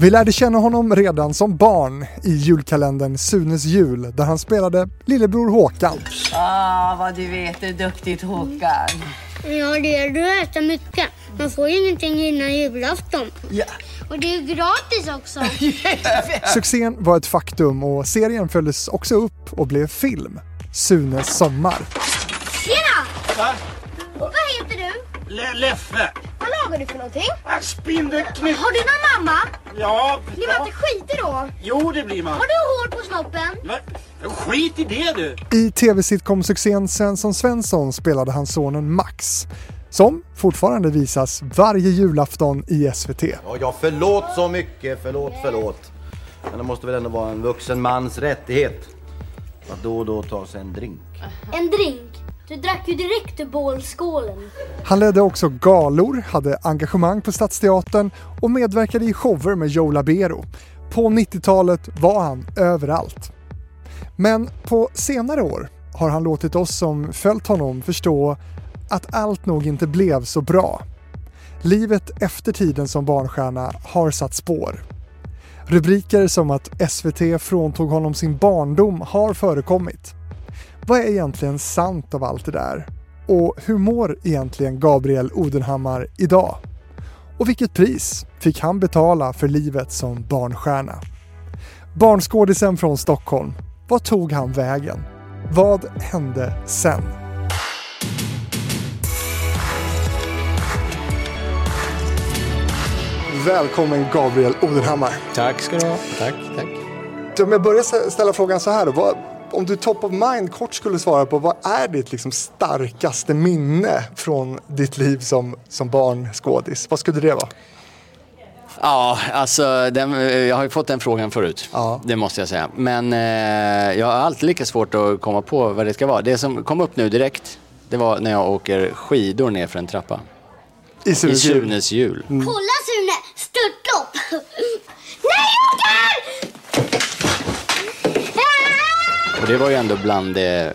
Vi lärde känna honom redan som barn i julkalendern Sunes jul där han spelade lillebror Håkan. Ah, vad du vet är duktigt Håkan. Ja, det är du äter mycket. Man får ju ingenting innan julafton. Ja. Och det är ju gratis också. Succén var ett faktum och serien följdes också upp och blev film. Sunes sommar. Tjena! Va? Le Leffe! Vad lagar du för någonting? Spindelknipp! Har du någon mamma? Ja, Blir man inte skitig då? jo det blir man. Har du hår på snoppen? Va? Skit i det du! I tv-sitcom-succén Svensson Svensson spelade han sonen Max, som fortfarande visas varje julafton i SVT. Ja, ja, förlåt så mycket, förlåt, förlåt. Men det måste väl ändå vara en vuxen mans rättighet att då och då ta sig en drink. En drink? Du drack ju direkt ur bålskålen. Han ledde också galor, hade engagemang på Stadsteatern och medverkade i shower med Joe Labero. På 90-talet var han överallt. Men på senare år har han låtit oss som följt honom förstå att allt nog inte blev så bra. Livet efter tiden som barnstjärna har satt spår. Rubriker som att SVT fråntog honom sin barndom har förekommit. Vad är egentligen sant av allt det där? Och hur mår egentligen Gabriel Odenhammar idag? Och vilket pris fick han betala för livet som barnstjärna? Barnskådisen från Stockholm, vad tog han vägen? Vad hände sen? Välkommen Gabriel Odenhammar. Tack ska du ha. Tack, tack. Om jag börjar ställa frågan så här då. Vad, om du top of mind kort skulle svara på vad är ditt liksom starkaste minne från ditt liv som, som barnskådis? Vad skulle det vara? Ja, alltså den, jag har ju fått den frågan förut. Ja. Det måste jag säga. Men eh, jag har alltid lika svårt att komma på vad det ska vara. Det som kom upp nu direkt, det var när jag åker skidor ner för en trappa. I I Sunes jul. Sunes jul. Kolla Sune! Störtlopp! Nej Joker! Och det var ju ändå bland det,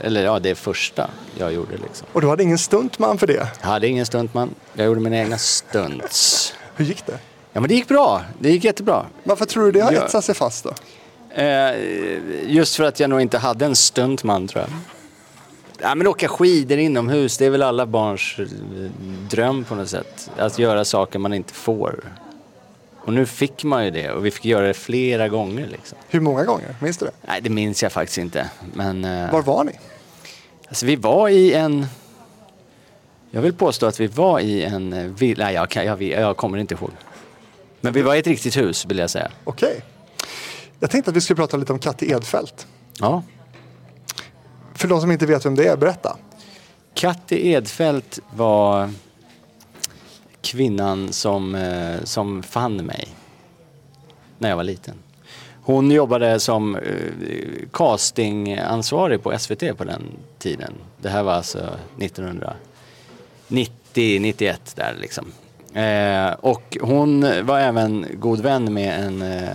eller ja, det första jag gjorde liksom. Och du hade ingen stuntman för det. Jag hade ingen stuntman, jag gjorde mina egna stunts. Hur gick det? Ja men det gick bra, det gick jättebra. Varför tror du det har Ja. etsat sig fast då? Eh, just för att jag nog inte hade en stuntman tror jag. Ja, men åka skidor inomhus, det är väl alla barns eh, dröm på något sätt. Att göra saker man inte får. Och nu fick man ju det och vi fick göra det flera gånger liksom. Hur många gånger? Minns du det? Nej, det minns jag faktiskt inte. Men eh, Var var ni? alltså, vi var i en... Jag vill påstå att vi var i en eh, villa. Nej, jag, kan, jag, jag kommer inte ihåg. Men vi var i ett riktigt hus vill jag säga. Okej. Jag tänkte att vi skulle prata lite om Katte Edfeldt. Ja. För de som inte vet vem det är, berätta. Katti Edfeldt var kvinnan som, eh, som fann mig när jag var liten. Hon jobbade som eh, castingansvarig på SVT på den tiden. Det här var alltså 1990, 91 där liksom. Eh, och hon var även god vän med en eh,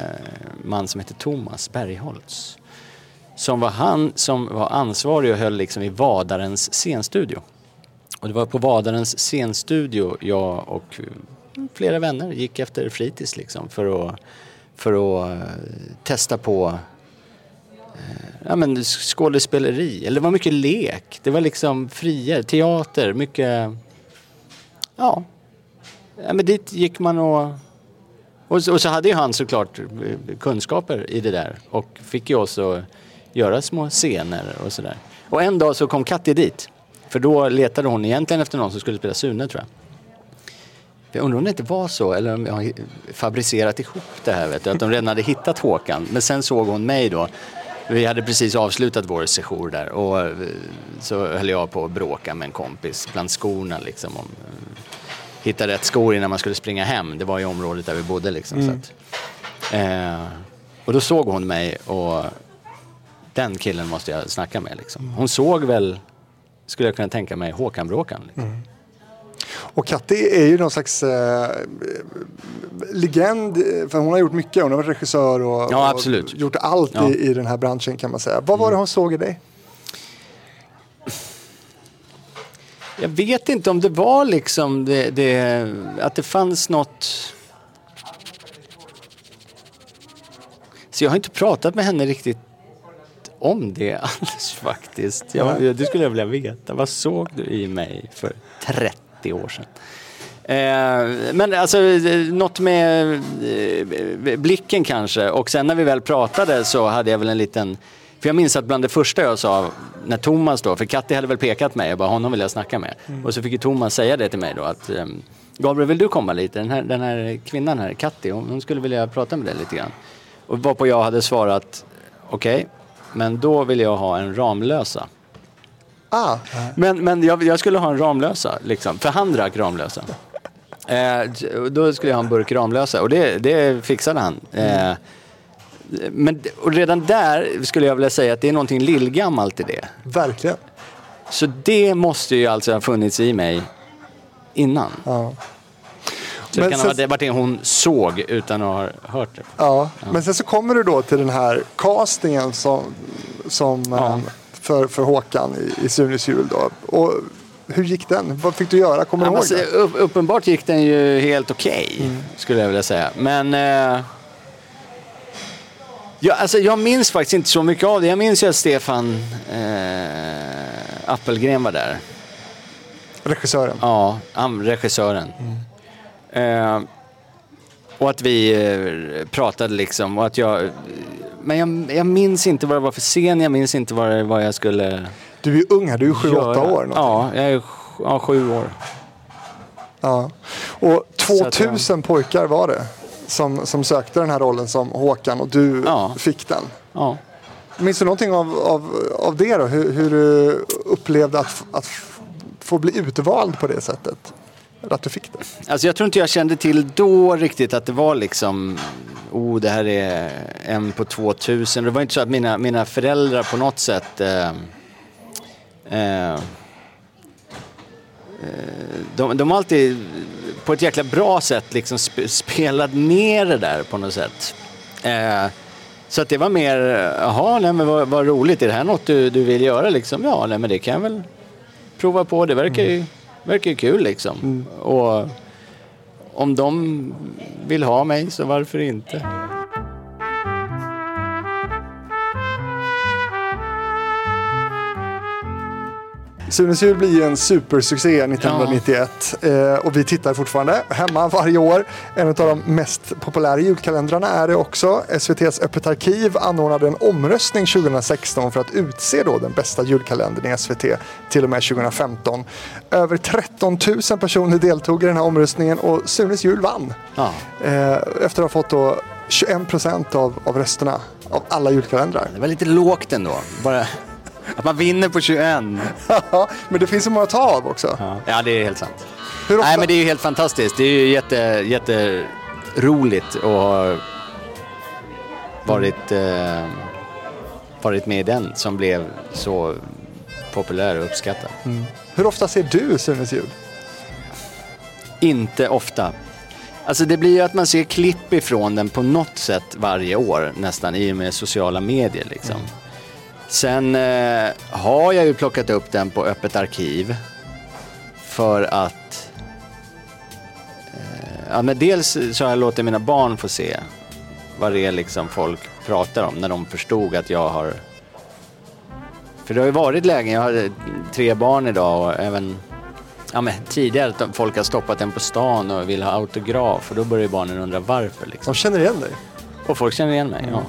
man som hette Thomas Bergholtz. Som var han som var ansvarig och höll liksom i Vadarens scenstudio. Och det var på Vadarens scenstudio jag och flera vänner gick efter fritids liksom för att, för att eh, testa på eh, ja, men skådespeleri. Eller det var mycket lek. Det var liksom friare, teater, mycket... Ja. ja men dit gick man och... Och så, och så hade ju han såklart eh, kunskaper i det där och fick ju oss att göra små scener och sådär. Och en dag så kom Katti dit. För då letade hon egentligen efter någon som skulle spela Sune tror jag. Jag undrar om det inte var så, eller om jag har fabricerat ihop det här. Vet du, att de redan hade hittat Håkan. Men sen såg hon mig då. Vi hade precis avslutat vår sejour där och eh, så höll jag på att bråka med en kompis bland skorna liksom. Om, eh, hitta rätt skor innan man skulle springa hem. Det var ju området där vi bodde liksom. Så att, eh, och då såg hon mig och den killen måste jag snacka med liksom. Hon såg väl, skulle jag kunna tänka mig Håkan-bråkan. Liksom. Mm. Och Katti är ju någon slags eh, legend, för hon har gjort mycket. Hon har varit regissör och, ja, och gjort allt ja. i, i, den här branschen kan man säga. Vad var mm. det hon såg i dig? Jag vet inte om det var liksom det, det, att det fanns något... Så jag har inte pratat med henne riktigt om det alls faktiskt. Jag, det skulle jag vilja veta. Vad såg du i mig för 30 år sedan? Eh, men alltså eh, något med eh, blicken kanske. Och sen när vi väl pratade så hade jag väl en liten... För jag minns att bland det första jag sa när Thomas då, för Katti hade väl pekat mig och bara honom vill jag snacka med. Och så fick ju Thomas säga det till mig då att ehm, Gabriel vill du komma lite? Den här, den här kvinnan här, Katti, hon, hon skulle vilja prata med dig lite grann. Och varpå jag hade svarat okej, men då vill jag ha en Ramlösa. Ah, Men, men jag, jag skulle ha en Ramlösa, liksom. för han drack Ramlösa. Eh, då skulle jag ha en burk Ramlösa och det, det fixade han. Eh, men och redan där skulle jag vilja säga att det är någonting lillgammalt i det. verkligen. Så det måste ju alltså ha funnits i mig innan. Ja. Så det Men kan sen- ha varit det hon såg utan att ha hört det. Ja, men sen så kommer du då till den här castingen som, som Ja. eh, för, för Håkan i, i Sunes jul då. Och hur gick den? Vad fick du göra? Kommer Ja, du ihåg så, det? upp, uppenbart gick den ju helt okej, skulle jag vilja säga. Men... Eh, ja, alltså, jag minns faktiskt inte så mycket av det. Jag minns ju att Stefan eh, Appelgren var där. Regissören. Ja, han, regissören. Eh, och att vi eh, pratade liksom och att jag... Men jag, jag minns inte vad det var för scen, jag minns inte vad, det, vad jag skulle Du är ung här, du är ju sju, göra. åtta år. någonting. Ja, jag är ja, sju år. Ja. Och Så att, 2000 pojkar var det som, som sökte den här rollen som Håkan och du Ja. fick den. Ja. Minns du någonting av, av, av det då? Hur, hur du upplevde att, att få bli utvald på det sättet? Att du fick det? Alltså jag tror inte jag kände till då riktigt att det var liksom, oh det här är en på 2000. Det var inte så att mina, mina föräldrar på något sätt eh, eh, eh, de, de har alltid på ett jäkla bra sätt liksom sp- spelat ner det där på något sätt. Eh, så att det var mer, jaha, nej men vad, vad roligt, är det här något du, du vill göra liksom? Ja, nej men det kan jag väl prova på, det verkar ju, verkar ju kul liksom. Och om de vill ha mig så varför inte? Sunes jul blir ju en supersuccé 1991 eh, och vi tittar fortfarande hemma varje år. En av de mest populära julkalendrarna är det också. SVTs Öppet arkiv anordnade en omröstning 2016 för att utse då den bästa julkalendern i SVT till och med 2015. Över 13 000 personer deltog i den här omröstningen och Sunes jul vann. Ja. Eh, efter att ha fått då 21 procent av, av rösterna av alla julkalendrar. Det var lite lågt ändå. Bara att man vinner på 21. Men det finns så många att ta av också. Ja, det är helt sant. Nej, men det är ju helt fantastiskt. Det är ju jätte, jätteroligt att ha varit, eh, varit med i den som blev så populär och uppskattad. Hur ofta ser du Sunes jul? Inte ofta. Alltså det blir ju att man ser klipp ifrån den på något sätt varje år nästan i och med sociala medier liksom. Sen eh, har jag ju plockat upp den på öppet arkiv för att eh, ja, men dels så har jag låtit mina barn få se vad det är liksom folk pratar om när de förstod att jag har för det har ju varit lägen, jag har tre barn idag och även ja, men tidigare att folk har stoppat en på stan och vill ha autograf och då börjar ju barnen undra varför. Liksom. De känner igen dig. Och folk känner igen mig, ja.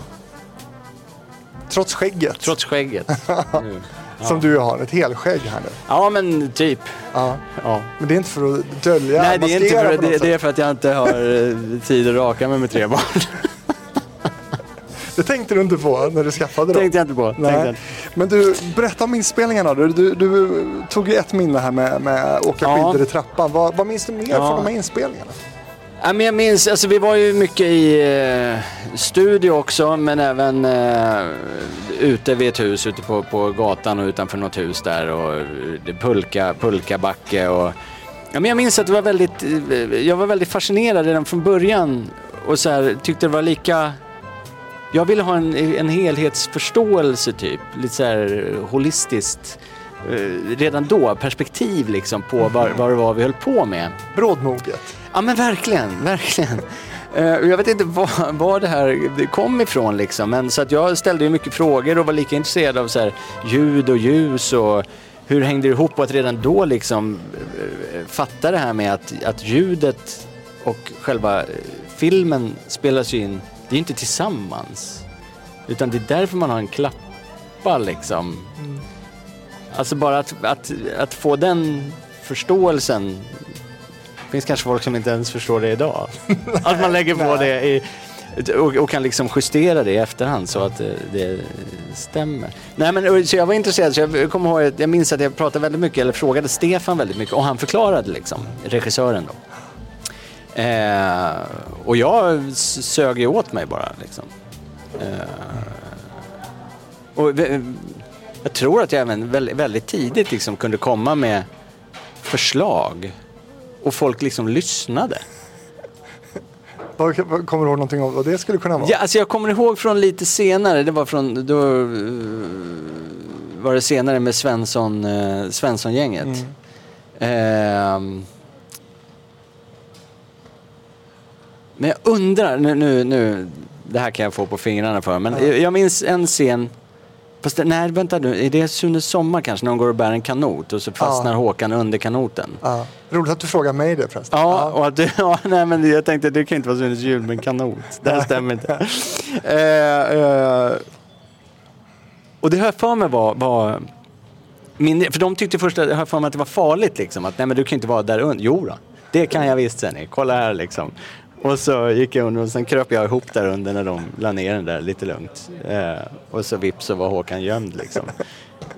Trots skägget. Trots skägget. Nu. Som du har, ett helskägg här nu. Ja men typ. Ja. Ja. Men det är inte för att dölja, Nej det är, inte för, det, det är för att jag inte har eh, tid att raka mig med tre barn. Det tänkte du inte på när du skaffade dem. tänkte jag inte på. Jag inte. Men du, berätta om inspelningarna då. Du, du tog ju ett minne här med, med att åka Ja. skidor i trappan. Vad, vad minns du mer Ja. från de här inspelningarna? Ja, men jag minns, alltså vi var ju mycket i eh, studio också men även eh, ute vid ett hus ute på, på gatan och utanför något hus där och eh, det pulka, pulkabacke och ja, men jag minns att det var väldigt, eh, jag var väldigt fascinerad redan från början och så här, tyckte det var lika jag ville ha en, en helhetsförståelse typ, lite så här holistiskt redan då, perspektiv liksom på vad, vad det var vi höll på med. Brådmoget. Ja men verkligen, verkligen. Eh, Jag vet inte var, var det här kom ifrån liksom. Men så att jag ställde ju mycket frågor och var lika intresserad av så här, ljud och ljus och hur hängde det ihop och att redan då liksom eh, fatta det här med att, att ljudet och själva eh, filmen spelas ju in, det är ju inte tillsammans. Utan det är därför man har en klappa liksom. Alltså bara att, att, att få den förståelsen. Det finns kanske folk som inte ens förstår det idag. Att man lägger på det i, och, och kan liksom justera det i efterhand så att det, det stämmer. Nej men så jag var intresserad, så jag kommer ihåg, att- jag minns att jag pratade väldigt mycket, eller frågade Stefan väldigt mycket och han förklarade liksom, regissören då. Eh, och jag sög ju åt mig bara liksom. Eh, och vi- jag tror att jag även väldigt, väldigt tidigt liksom kunde komma med förslag och folk liksom lyssnade. Kommer du ihåg någonting om vad det skulle kunna vara? Ja, alltså jag kommer ihåg från lite senare, det var från, då eh, var det senare med Svensson, uh, Svensson-gänget. Ehm, men jag undrar, nu, nu, nu, det här kan jag få på fingrarna för, men jag, jag minns en scen Fast det, nej, vänta nu. Är det Sune Sommar kanske när de går och bär en kanot och så fastnar Ja. Håkan under kanoten? Ja. Roligt att du frågar mig det förresten. Ja, och att, ja, nej men jag tänkte det kan inte vara Sunes jul med en kanot. Det här stämmer inte. Eh, eh, och det har jag för mig var, var min, för de tyckte först att jag för mig att det var farligt liksom. Att nej men du kan inte vara där under. Jo då, det kan jag visst ni. Kolla här liksom. Och så gick jag under och sen kröp jag ihop där under när de la ner den där lite lugnt. Eh, och så vips så var Håkan gömd liksom.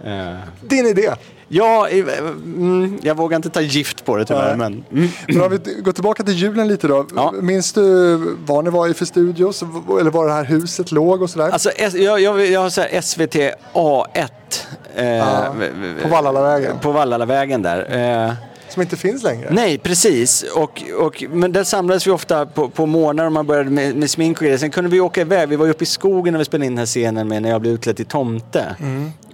Eh, Din idé. ja, mm, jag vågar inte ta gift på det tyvärr Nej. men mm. Men om vi går tillbaka till julen lite då. Ja. Minns du vad ni var i för studios? Eller var det här huset låg och sådär? Alltså, jag, jag, jag har så här SVT A1. Eh, v- på Vallalavägen. På Vallalavägen där. Som inte finns längre? nej, precis. Och, och, men där samlades vi ofta på, på morgnar och man började med, med smink och grejer. Sen kunde vi åka iväg. Vi var ju uppe i skogen när vi spelade in den här scenen med när jag blev utklädd till tomte.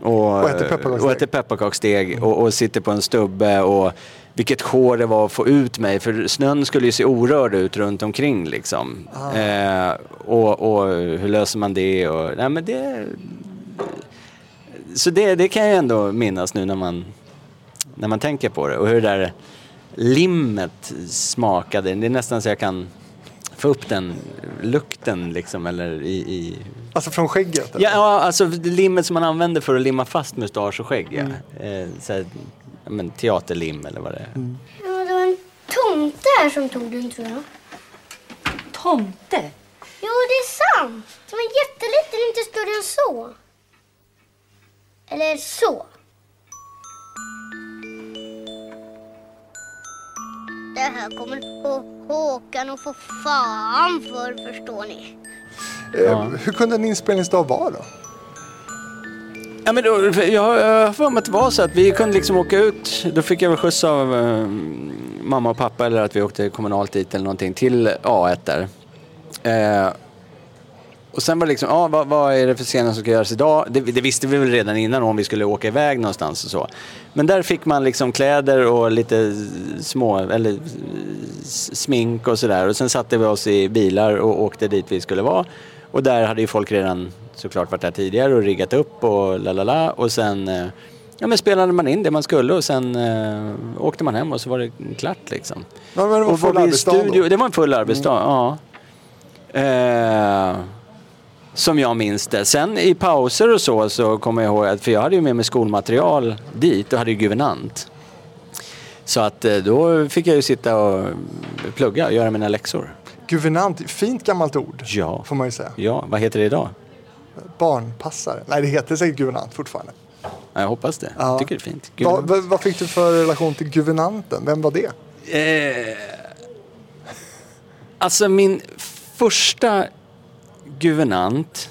Och, Och äter pepparkaksdeg. Och äter pepparkaksdeg och, och sitter på en stubbe. Och, vilket hår det var att få ut mig för snön skulle ju se orörd ut runt omkring liksom. Eh, och, och hur löser man det? Och, nej, men det så det, det kan jag ändå minnas nu när man, när man tänker på det. Och hur det där limmet smakade. Det är nästan så jag kan få upp den lukten liksom. Eller i, i... Alltså från skägget? eller? Ja, ja, alltså det limmet som man använder för att limma fast mustasch och skägg. Ja. Eh, så här, ja, men, teaterlim eller vad det är. Ja, det var en tomte här som tog den tror jag. Tomte? Jo, det är sant. Den var jätteliten, inte större än så. Eller så. Det här kommer Hå- Håkan att få fan för, förstår ni. Eh, Hur kunde en inspelningsdag vara då? Ja, men då, jag har för mig att det var så att vi kunde liksom åka ut. Då fick jag väl skjuts av eh, mamma och pappa eller att vi åkte kommunalt dit eller någonting till A1 där. Eh, och sen var det liksom, ja vad, vad är det för scener som ska göras idag? Det, det visste vi väl redan innan om vi skulle åka iväg någonstans och så. Men där fick man liksom kläder och lite små, eller smink och sådär. Och sen satte vi oss i bilar och åkte dit vi skulle vara. Och där hade ju folk redan såklart varit där tidigare och riggat upp och la la la. Och sen eh, ja, men spelade man in det man skulle och sen eh, åkte man hem och så var det klart liksom. Ja, men det var Och full var arbetsdag då. Mm. studio, det var en full arbetsdag, ja. Eh, som jag minns det. Sen i pauser och så, så kommer jag ihåg att, för jag hade ju med mig skolmaterial dit och hade ju guvernant. Så att eh, då fick jag ju sitta och plugga och göra mina läxor. Guvernant, fint gammalt ord. Ja. Får man ju säga. Ja, vad heter det idag? Barnpassare. Nej, det heter säkert guvernant fortfarande. Ja, jag hoppas det. Ja. Jag tycker det är fint. Guvernant. vad, vad fick du för relation till guvernanten? Vem var det? Eh, alltså min första guvernant,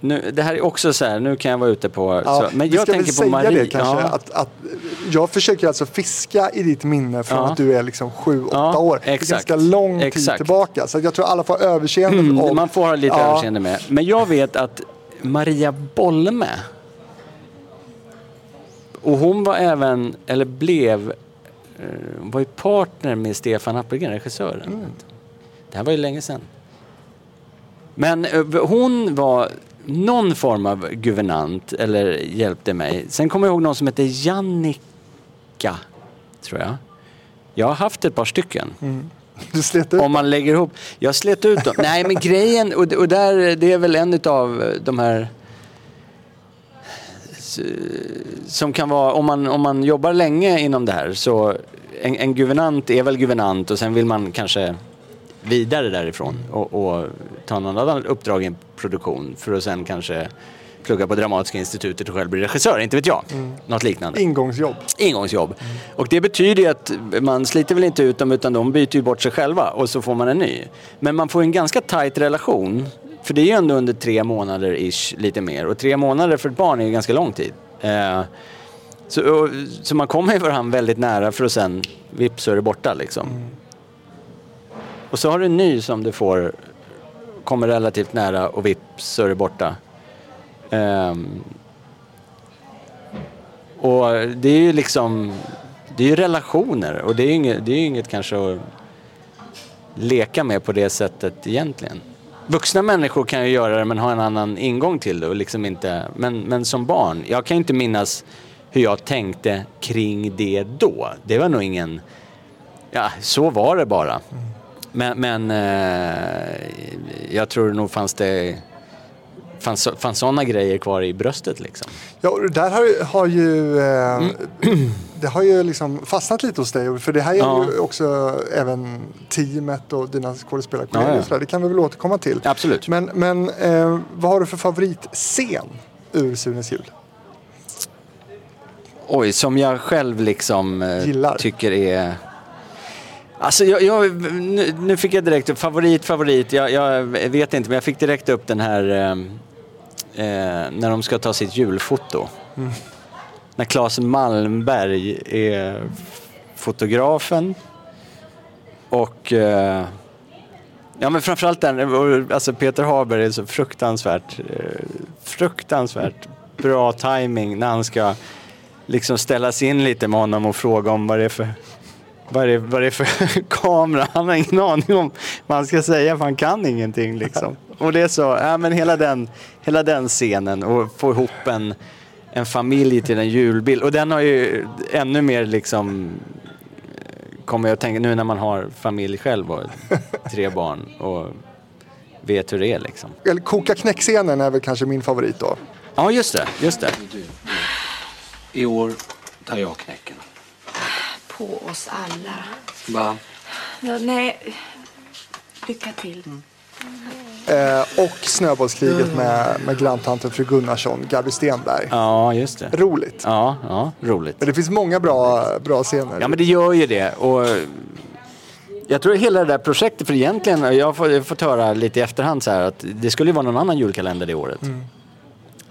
nu, det här är också så här, nu kan jag vara ute på, Ja, så, men jag tänker på Marie. det kanske. ja. Att, att, jag försöker alltså fiska i ditt minne från Ja. att du är liksom sju, åtta Ja, år. Det är ganska lång tid Exakt. tillbaka. Så jag tror alla får överseende. Mm, man får ha lite Ja. överseende med. Men jag vet att Maria Bolme, och hon var även, eller blev, eh, var ju partner med Stefan Appelgren, regissören. Mm. Det här var ju länge sedan. Men eh, hon var någon form av guvernant eller hjälpte mig. Sen kommer jag ihåg någon som hette Jannica, tror jag. Jag har haft ett par stycken. Du slet ut Om man lägger ihop. Jag slet ut dem. Nej men grejen, och, och där, det är väl en av de här som kan vara, om man, om man jobbar länge inom det här så en, en guvernant är väl guvernant och sen vill man kanske vidare därifrån och, och ta någon annan uppdrag i en produktion för att sen kanske plugga på Dramatiska institutet och själv bli regissör, inte vet jag. Något liknande. ingångsjobb. Ingångsjobb. Och det betyder ju att man sliter väl inte ut dem utan de byter ju bort sig själva och så får man en ny. Men man får en ganska tajt relation. För det är ju ändå under tre månader ish, lite mer. Och tre månader för ett barn är ju ganska lång tid. Eh, så, och, så man kommer ju varandra väldigt nära för att sen vips så är det borta liksom. Och så har du en ny som du får, kommer relativt nära och vips så är det borta. Um, och det är ju liksom, det är ju relationer och det är ju inget, det är ju inget kanske att leka med på det sättet egentligen. Vuxna människor kan ju göra det men ha en annan ingång till det och liksom inte, men, men som barn, jag kan ju inte minnas hur jag tänkte kring det då. Det var nog ingen, ja så var det bara. Mm. Men, men eh, jag tror nog fanns det fanns, fanns sådana grejer kvar i bröstet liksom. Ja, och det där har, har ju, eh, det har ju liksom fastnat lite hos dig. För det här gäller Ja. ju också även teamet och dina skådespelarkollegor. Ja, ja. Det kan vi väl återkomma till. Absolut. Men, men eh, vad har du för favoritscen ur Sunes jul? Oj, som jag själv liksom eh, tycker är... Alltså jag, jag, nu, nu fick jag direkt upp, favorit, favorit, jag, jag vet inte men jag fick direkt upp den här eh, eh, när de ska ta sitt julfoto. När Claes Malmberg är fotografen och eh, Ja men framförallt den, alltså Peter Haber är så fruktansvärt, eh, fruktansvärt bra timing när han ska liksom ställas in lite med honom och fråga om vad det är för, vad det, vad det är för kamera. Han har ingen aning om vad han ska säga för han kan ingenting liksom. Och det är så, ja men hela den, hela den scenen och få ihop en, en familj till en julbild. Och den har ju ännu mer liksom kommer jag att tänka nu när man har familj själv och tre barn och vet hur det är liksom. Eller koka knäckscenen är väl kanske min favorit då. Ja just det, just det. I år tar jag knäcken. På oss alla. Va? Ja, nej, lycka till. Eh, och Snöbollskriget med, med granntanten fru Gunnarsson, Gabi Stenberg. Ja just det. Roligt. Ja, ja, roligt. Men det finns många bra, bra scener. Ja men det gör ju det. Och jag tror hela det där projektet, för egentligen, jag har fått, jag har fått höra lite i efterhand så här att det skulle ju vara någon annan julkalender det året.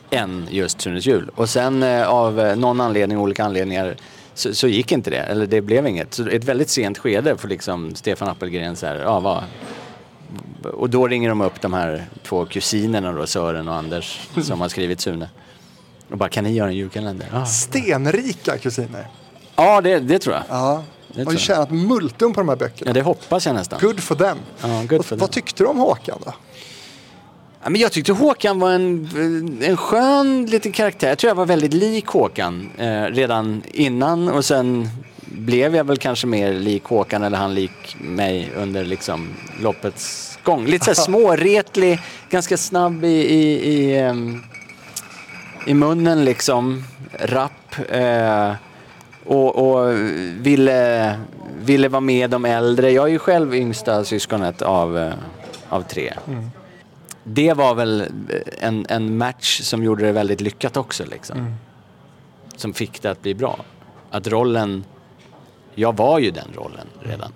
Än just Sunes jul. Och sen eh, av eh, någon anledning, olika anledningar, så, så gick inte det. Eller det blev inget. Så ett väldigt sent skede för liksom Stefan Appelgren så här, ja vad. Och då ringer de upp de här två kusinerna då, Sören och Anders, som har skrivit Sune. Och bara, kan ni göra en julkalender? Ja, Stenrika kusiner. ja det, det tror jag. Ja. Det Har ju tjänat multum på de här böckerna. Ja, det hoppas jag nästan. Good for them. Ja, good vad, for them. vad tyckte du om Håkan då? Ja, men jag tyckte Håkan var en, en skön liten karaktär. Jag tror jag var väldigt lik Håkan eh, redan innan och sen blev jag väl kanske mer lik Håkan eller han lik mig under liksom loppets gång. Lite så här småretlig, ganska snabb i, i, i, ehm, i munnen liksom, rapp. Eh, och, och ville, ville vara med de äldre. Jag är ju själv yngsta syskonet av, eh, av tre. Det var väl en, en match som gjorde det väldigt lyckat också. Liksom. Som fick det att bli bra. Att rollen, jag var ju den rollen redan.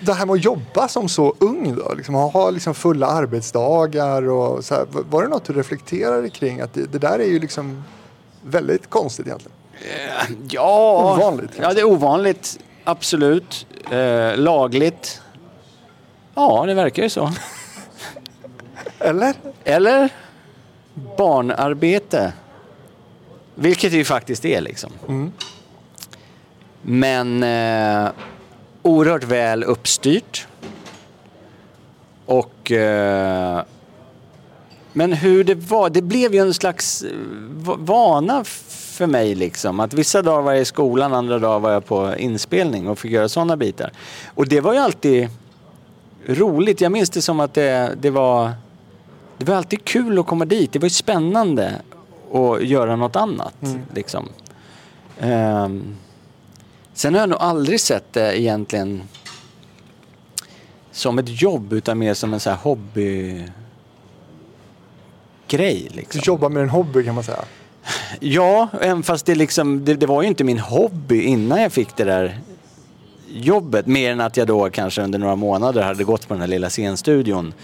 Det här med att jobba som så ung då, liksom, ha liksom fulla arbetsdagar och så här, var det något du reflekterade kring? Att det, det där är ju liksom väldigt konstigt egentligen. Ja, Ovanligt, Ja, det är ovanligt. Absolut. Eh, lagligt. Ja, det verkar ju så. Eller? Eller barnarbete. Vilket det ju faktiskt är liksom. Men eh, oerhört väl uppstyrt. Och... Eh, men hur det var, det blev ju en slags eh, va- vana för mig liksom. Att vissa dagar var jag i skolan, andra dagar var jag på inspelning och fick göra sådana bitar. Och det var ju alltid roligt. Jag minns det som att det, det var... Det var alltid kul att komma dit. Det var ju spännande att göra något annat. Liksom. Ehm, sen har jag nog aldrig sett det egentligen som ett jobb utan mer som en så här hobby grej. Du Liksom. jobbar med en hobby kan man säga. Ja, även fast det, liksom, det, det var ju inte min hobby innan jag fick det där jobbet. Mer än att jag då kanske under några månader hade gått på den här lilla scenstudion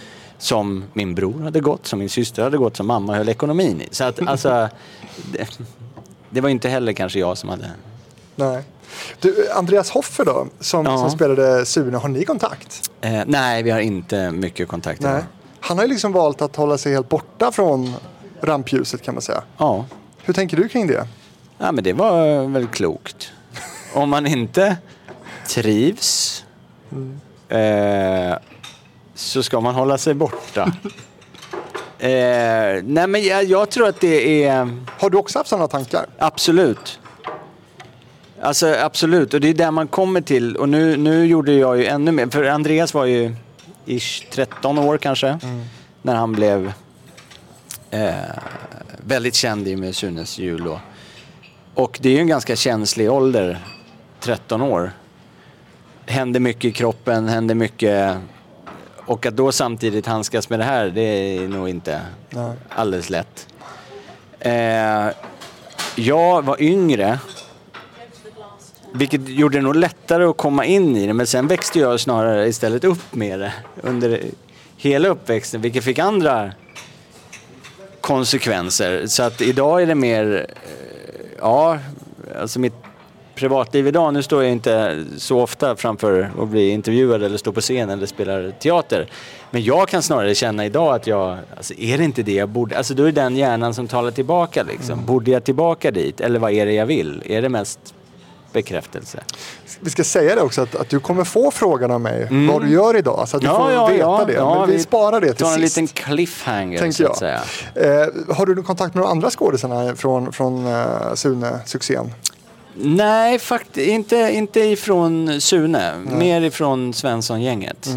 som min bror hade gått, som min syster hade gått, som mamma höll ekonomin i. Så att alltså, det, det var inte heller kanske jag som hade... Nej. Du, Andreas Hoffer då, som, Ja. som spelade Sune, har ni kontakt? Eh, nej, vi har inte mycket kontakt. idag. Nej. Han har ju liksom valt att hålla sig helt borta från rampljuset kan man säga. Ja. Hur tänker du kring det? ja, men det var väl klokt. Om man inte trivs eh, så ska man hålla sig borta. eh, nej, men jag, jag tror att det är Har du också haft sådana tankar? absolut. Alltså absolut, och det är där man kommer till. Och nu, nu gjorde jag ju ännu mer. För Andreas var ju ish 13 år kanske. När han blev eh, väldigt känd i och med Sunes jul. då. Och det är ju en ganska känslig ålder, 13 år. Händer mycket i kroppen, händer mycket. Och att då samtidigt handskas med det här, det är nog inte Nej. alldeles lätt. Eh, jag var yngre. Vilket gjorde det nog lättare att komma in i det. Men sen växte jag snarare istället upp med det under hela uppväxten. Vilket fick andra konsekvenser. Så att idag är det mer, eh, ja, alltså mitt privatliv idag, nu står jag inte så ofta framför och blir intervjuad eller står på scen eller spelar teater. Men jag kan snarare känna idag att jag, alltså är det inte det jag borde, alltså då är det den hjärnan som talar tillbaka liksom. Borde jag tillbaka dit eller vad är det jag vill? Är det mest bekräftelse? Vi ska säga det också att, att du kommer få frågan av mig vad du gör idag så att du får veta det. Men vi, sparar det till tar en sist. liten cliffhanger tänker jag. Eh, har du någon kontakt med de andra skådisarna från, från uh, Sune-succén? Nej, faktiskt inte, inte ifrån Sune. Mer ifrån Svensson-gänget.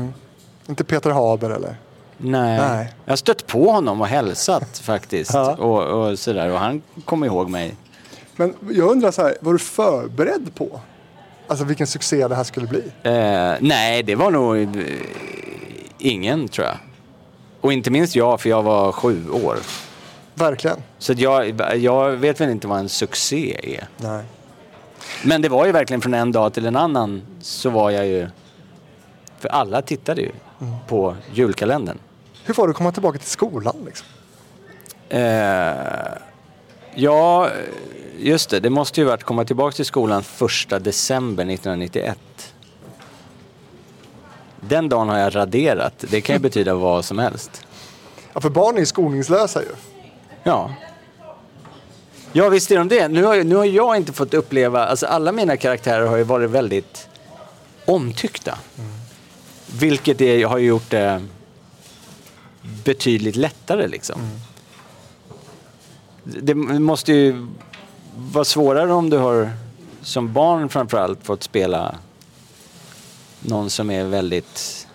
Inte Peter Haber eller? Nej. Nej. Jag har stött på honom och hälsat faktiskt. Ja. och, och sådär. Och han kommer ihåg mig. Men jag undrar så här, var du förberedd på alltså vilken succé det här skulle bli? Eh, nej, det var nog eh, ingen tror jag. Och inte minst jag, för jag var sju år. Verkligen. Så jag, jag vet väl inte vad en succé är. Nej. Men det var ju verkligen från en dag till en annan så var jag ju... För alla tittade ju på julkalendern. Hur var det att komma tillbaka till skolan? Liksom? Eh, ja, just det. Det måste ju varit komma tillbaka till skolan första december 1991. Den dagen har jag raderat. Det kan ju betyda vad som helst. Ja, för barn är ju skoningslösa ju. Ja. Ja, visst är de det. Nu har, nu har jag inte fått uppleva... Alltså alla mina karaktärer har ju varit väldigt omtyckta. Vilket är, har gjort det betydligt lättare liksom. Det måste ju vara svårare om du har som barn framförallt fått spela någon som är väldigt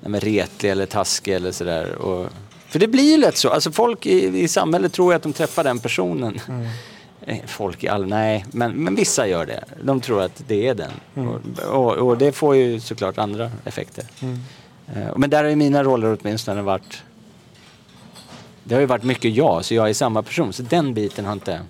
nej, retlig eller taskig eller sådär. Och, för det blir ju lätt så. Alltså folk i, i samhället tror ju att de träffar den personen. Eh, Folk i all, nej, men, men vissa gör det. De tror att det är den. Och, och, och det får ju såklart andra effekter. Eh, Men där har ju mina roller åtminstone varit... Det har ju varit mycket jag, så jag är samma person. Så den biten har inte...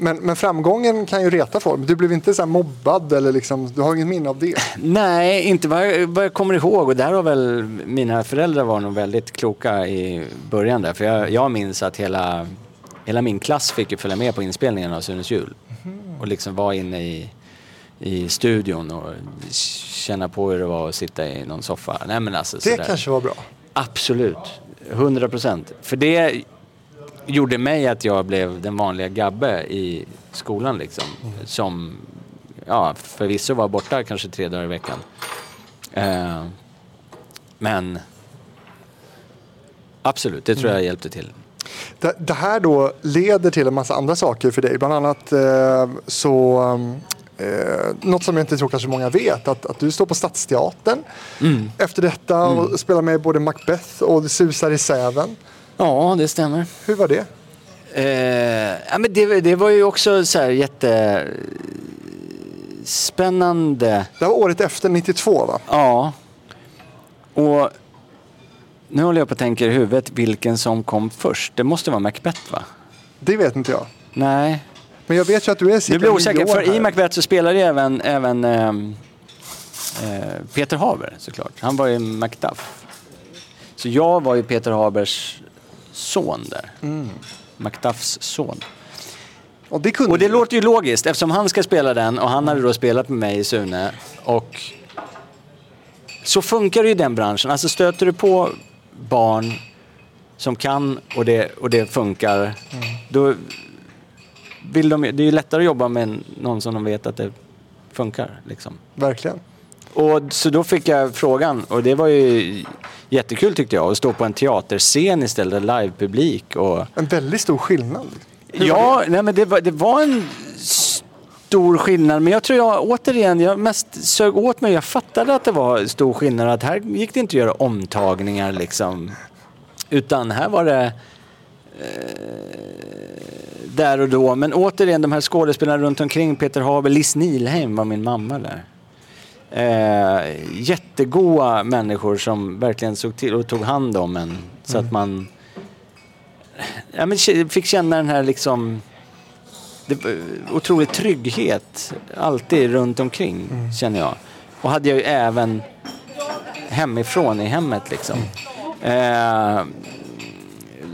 Men, men framgången kan ju reta folk. Du blev inte så här mobbad eller liksom, du har inget minne av det. Nej, inte vad jag, vad jag kommer ihåg. Och där har väl mina föräldrar var nog väldigt kloka i början där. För jag, jag minns att hela, hela min klass fick ju följa med på inspelningen av Sunes jul. Och liksom vara inne i, i studion och känna på hur det var att sitta i någon soffa. Nej men alltså Det sådär. kanske var bra. Absolut, 100 procent. För det gjorde mig att jag blev den vanliga Gabbe i skolan liksom. Som, ja, förvisso var borta kanske tre dagar i veckan. Eh, Men absolut, det tror jag hjälpte till. Det, det här då leder till en massa andra saker för dig. Bland annat eh, så Eh, något som jag inte tror kanske många vet, att, att du står på Stadsteatern efter detta och spelar med både Macbeth och Det susar i säven. Ja, det stämmer. Hur var det? Eh, ja, men det, det var ju också så här jätte spännande. Det var året efter, 92 va? Ja. Och nu håller jag på att tänka i huvudet vilken som kom först. Det måste vara Macbeth va? Det vet inte jag. Nej, Men jag vet ju att du är cirka Nu blir jag osäker, för i här. Macbeth så spelar ju även, även ehm, eh, Peter Haber såklart. Han var ju Macduff. Så jag var ju Peter Habers son där. Mm. Macduffs son. Och det kunde Och det låter ju logiskt eftersom han ska spela den och han hade då spelat med mig i Sune. Och så funkar det ju i den branschen. Alltså stöter du på barn som kan och det, och det funkar. Då vill de, det är ju lättare att jobba med någon som de vet att det funkar. Liksom. Verkligen. Och, så då fick jag frågan och det var ju jättekul tyckte jag. Att stå på en teaterscen istället, livepublik. Och, En väldigt stor skillnad. Hur Ja, nej, men det var, det var en stor skillnad. Men jag tror jag återigen, jag mest sög åt mig. Jag fattade att det var stor skillnad. Att här gick det inte att göra omtagningar liksom. Utan här var det eh, där och då. Men återigen, de här skådespelarna runt omkring. Peter Haber, Liz Nihlheim var min mamma där. Eh, jättegoda människor som verkligen såg till och tog hand om en. Så att man ja, men fick känna den här liksom det, otrolig trygghet alltid runt omkring känner jag. Och hade jag ju även hemifrån i hemmet liksom. Eh,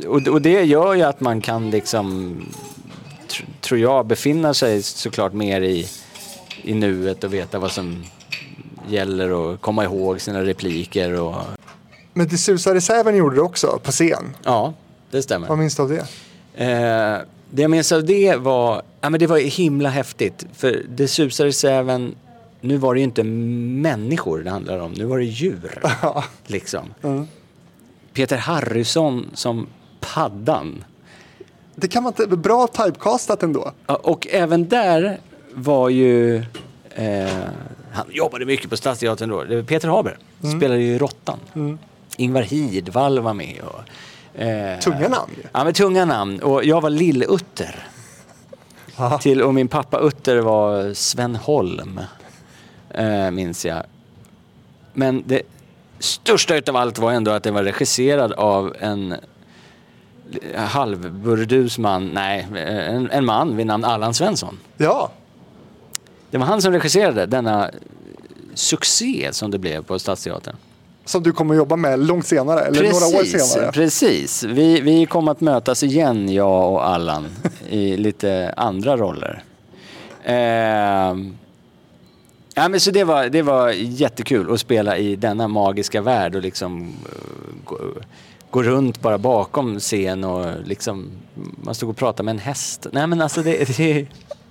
och, och det gör ju att man kan liksom, tr, tror jag, befinna sig såklart mer i, i nuet och veta vad som gäller och komma ihåg sina repliker och Men Det susar i säven gjorde du också på scen. ja, det stämmer. Vad minns du av det? Eh, det jag minns av det var, ja men det var himla häftigt. För det susar i säven, nu var det ju inte människor det handlade om, nu var det djur. liksom. Peter Harrison som paddan. Det kan man inte... Bra typecastat ändå. Ja, Och även där var ju, eh, han jobbade mycket på Stadsteatern då, det var Peter Haber spelade ju Råttan. Ingvar Hirdwall var med. Och, eh, Tunga namn. Ja, men tunga namn. Och jag var Lill-Utter. Till, och min pappa Utter var Sven Holm, eh, minns jag. Men det största utav allt var ändå att det var regisserad av en halvburdus man, nej, en, en man vid namn Allan Svensson. Ja. Det var han som regisserade denna succé som det blev på Stadsteatern. Som du kommer att jobba med långt senare. Eller några år senare. Precis. Vi, vi kommer att mötas igen, jag och Allan, i lite andra roller. Ehm, ja, men så det, var, det var jättekul att spela i denna magiska värld och liksom eh, gå, gå runt bara bakom scen och liksom, man stod och pratade med en häst. Nej men alltså det, det,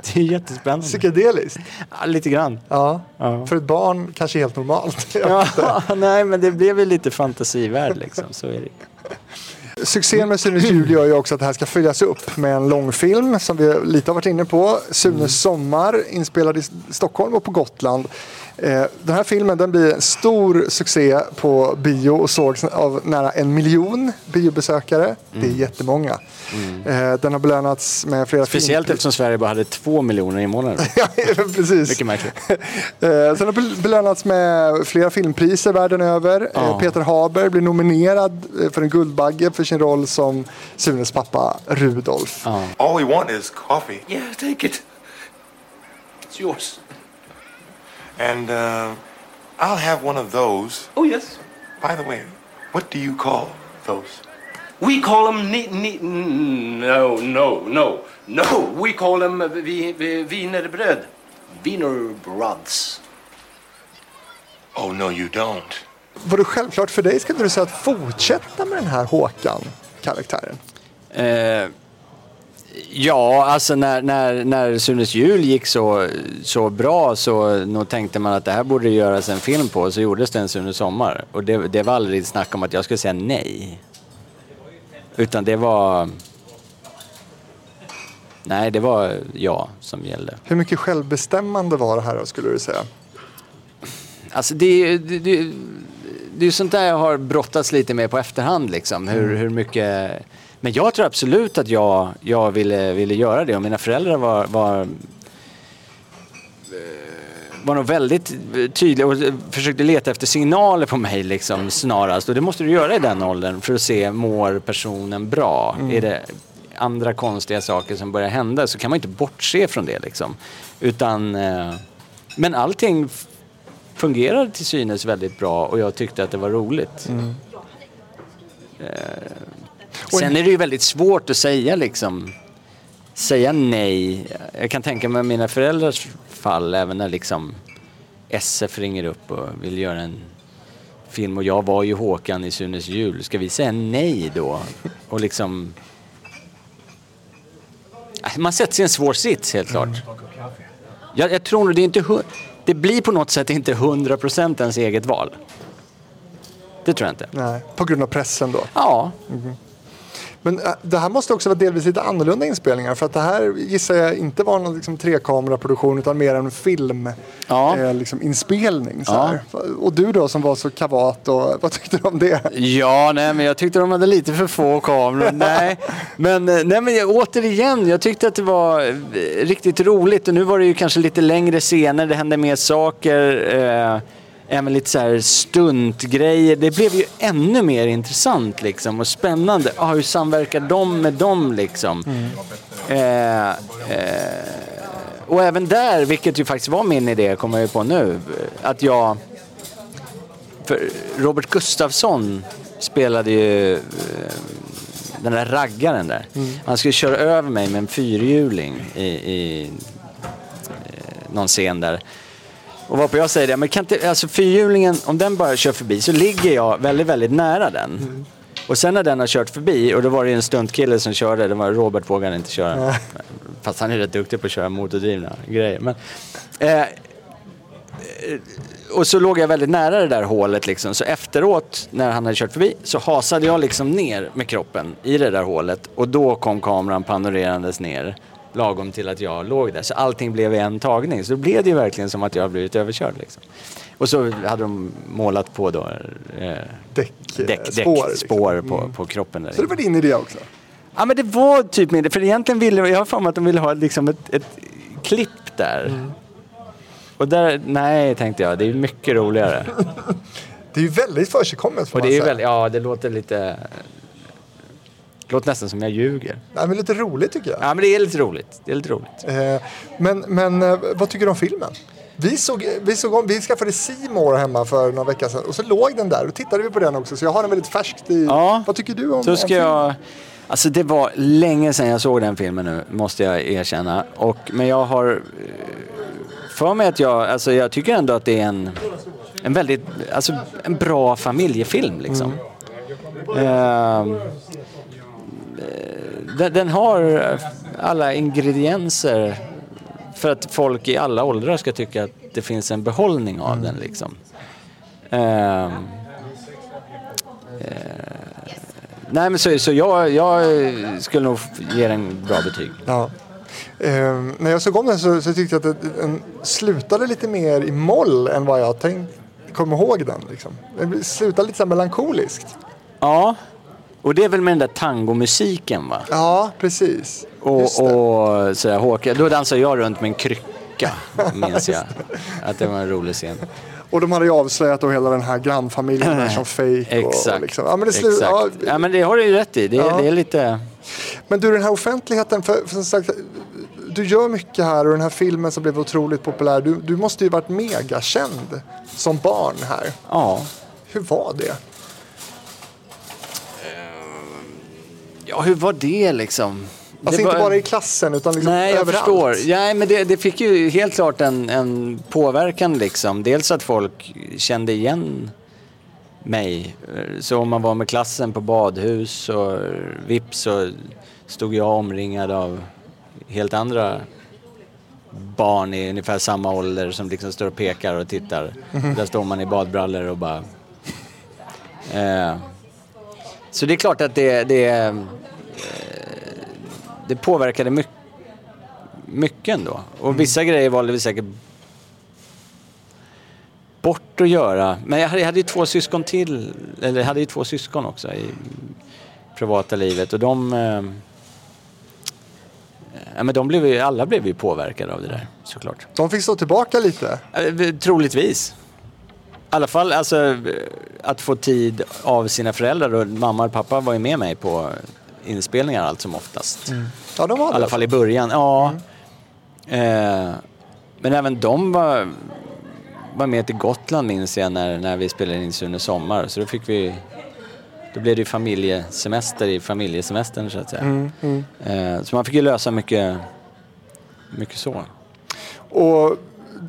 det är jättespännande. Psykedeliskt. Ja, lite grann. Ja. Ja. För ett barn kanske helt normalt. Ja, nej men det blev ju lite fantasivärld liksom, så är det. Succén med Sunes jul gör ju också att det här ska följas upp med en långfilm som vi lite har varit inne på. Sunes sommar inspelad i Stockholm och på Gotland. Eh, Den här filmen den blir en stor succé på bio och sågs av nära en miljon biobesökare. Det är jättemånga. Eh, Den har belönats med flera Speciellt filmpris- eftersom Sverige bara hade två miljoner invånare. Ja, precis. Mycket märkligt. Eh, Sen har bel- belönats med flera filmpriser världen över. Eh, Ja. Peter Haber blir nominerad eh, för en Guldbagge för sin roll som Sunes pappa Rudolf. Ja. All we want is coffee. Yeah, take it. It's yours. And uh, I'll have one of those. Oh, yes. By the way, what do you call those? We call them ni, ni, no, no, no, no. We call them vi, vi, wienerbröd. Wienerbröds. Oh, no, you don't. Var det självklart för dig, skulle du säga, att fortsätta med den här Håkan-karaktären? Eh, Ja, alltså när, när, när Sunes jul gick så, så bra så nog tänkte man att det här borde göras en film på. Så gjordes det en Sune sommar. Och det, det var aldrig snack om att jag skulle säga nej. Utan det var... Nej, det var ja som gällde. Hur mycket självbestämmande var det här då, skulle du säga? Alltså det, det, det, det är ju sånt där jag har brottats lite med på efterhand. Liksom. Hur, hur mycket... Men jag tror absolut att jag, jag ville, ville göra det och mina föräldrar var, var, eh, var nog väldigt tydliga och försökte leta efter signaler på mig liksom, snarast. Och det måste du göra i den åldern för att se, mår personen bra? Är det andra konstiga saker som börjar hända så kan man inte bortse från det. Liksom. Utan, eh, men allting fungerade till synes väldigt bra och jag tyckte att det var roligt. Eh, sen är det ju väldigt svårt att säga liksom säga nej. Jag kan tänka mig mina föräldrars fall även när liksom SF ringer upp och vill göra en film och jag var ju Håkan i Sunes jul. Ska vi säga nej då? Och liksom... Man sätter sig i en svår sits helt klart. Jag, jag tror nog det är inte... Det blir på något sätt inte 100% ens eget val. Det tror jag inte. Nej, på grund av pressen då. Ja, Men äh, det här måste också vara delvis lite annorlunda inspelningar för att det här gissar jag inte var någon liksom, trekameraproduktion utan mer en film Ja. eh, liksom, inspelning. Så Ja. Och du då som var så kavat och vad tyckte du om det? Ja, nej, men jag tyckte de hade lite för få kameror. nej, men, eh, nej, men jag, återigen, jag tyckte att det var eh, riktigt roligt och nu var det ju kanske lite längre scener, det hände mer saker. Eh, även lite så här stuntgrejer. Det blev ju ännu mer intressant liksom och spännande. Ah, hur samverkar de med dem liksom? Eh, eh, och även där, vilket ju faktiskt var min idé, kommer jag ju på nu, att jag för Robert Gustafsson spelade ju eh, den där raggaren där. Han skulle köra över mig med en fyrhjuling i, i eh, någon scen där. Och varpå jag säger det, men kan inte, alltså fyrhjulingen, om den bara kör förbi så ligger jag väldigt, väldigt nära den. Och sen när den har kört förbi, och då var det ju en stuntkille som körde, det var Robert vågade inte köra. Fast han är rätt duktig på att köra motordrivna grejer. Men, eh, och så låg jag väldigt nära det där hålet liksom. Så efteråt när han hade kört förbi så hasade jag liksom ner med kroppen i det där hålet. Och då kom kameran panorerandes ner lagom till att jag låg där. Så allting blev i en tagning. Så då blev det ju verkligen som att jag blivit överkörd liksom. Och så hade de målat på då eh, Däck, eh, däck, spår, däck, liksom. på, på kroppen. Där. Så det var din idé också? Ja men det var typ min för egentligen ville jag har för mig att de ville ha liksom ett, ett klipp där. Mm. Och där, nej tänkte jag, det är mycket roligare. Det är ju väldigt försigkommet får Och det man är säga. väldigt, ja det låter lite, det låter nästan som jag ljuger. Nej, men lite roligt tycker jag. Ja men det är lite roligt, det är lite roligt. Eh, men, men eh, vad tycker du om filmen? Vi, såg, vi, såg om, vi skaffade More hemma för några veckor sedan och så låg den där och tittade vi på den också så jag har den väldigt färskt i... Ja. Vad tycker du om ska filmen? jag, alltså det var länge sedan jag såg den filmen nu, måste jag erkänna. Och, men jag har eh, för mig att jag, alltså jag tycker ändå att det är en, en väldigt, alltså en bra familjefilm liksom. Ehm, eh, den, den har alla ingredienser för att folk i alla åldrar ska tycka att det finns en behållning av den liksom. Ehm, Nej men så, så jag, jag skulle nog ge den bra betyg. Ja. Eh, när jag såg om den så, så tyckte jag att den slutade lite mer i moll än vad jag tänkt, kom ihåg den. Liksom. Den slutade lite så melankoliskt. Ja, och det är väl med den där tangomusiken va? Ja, precis. Och, och sådär, Håkan, då dansade jag runt med en krycka, minns jag. Att det var en rolig scen. Och de hade ju avslöjat då hela den här grannfamiljen där som fake. Exakt. Och liksom. ja, men, det slu- Exakt. ja, Ja, men det har du ju rätt i. Det, Ja. det är lite... men du, den här offentligheten, för, för som sagt, du gör mycket här och den här filmen som blev otroligt populär. Du, du måste ju varit megakänd som barn här. Ja. Hur var det? Ja, hur var det liksom? Alltså det inte bara i klassen utan liksom Nej, jag överallt. förstår. Ja, men det, det fick ju helt klart en, en påverkan liksom. Dels att folk kände igen mig. Så om man var med klassen på badhus och vips så stod jag omringad av helt andra barn i ungefär samma ålder som liksom står och pekar och tittar. Där står man i badbrallor och bara... Eh, så det är klart att det, det, det påverkade mycket, mycket ändå. Och vissa grejer valde vi säkert bort att göra. Men jag hade, jag hade ju två syskon till, eller jag hade ju två syskon också i privata livet och de... Eh, ja, men de blev ju, alla blev ju påverkade av det där såklart. De fick stå tillbaka lite. Eh, Troligtvis. I alla fall alltså, eh, att få tid av sina föräldrar och mamma och pappa var ju med mig på inspelningar allt som oftast. Ja, de var I alla fall i början, ja. Eh, men även de var, var med till Gotland minns jag när, när vi spelade in Sune Sommar. Så då fick vi, då blev det familjesemester i familjesemestern så att säga. Eh, så man fick ju lösa mycket, mycket så. Och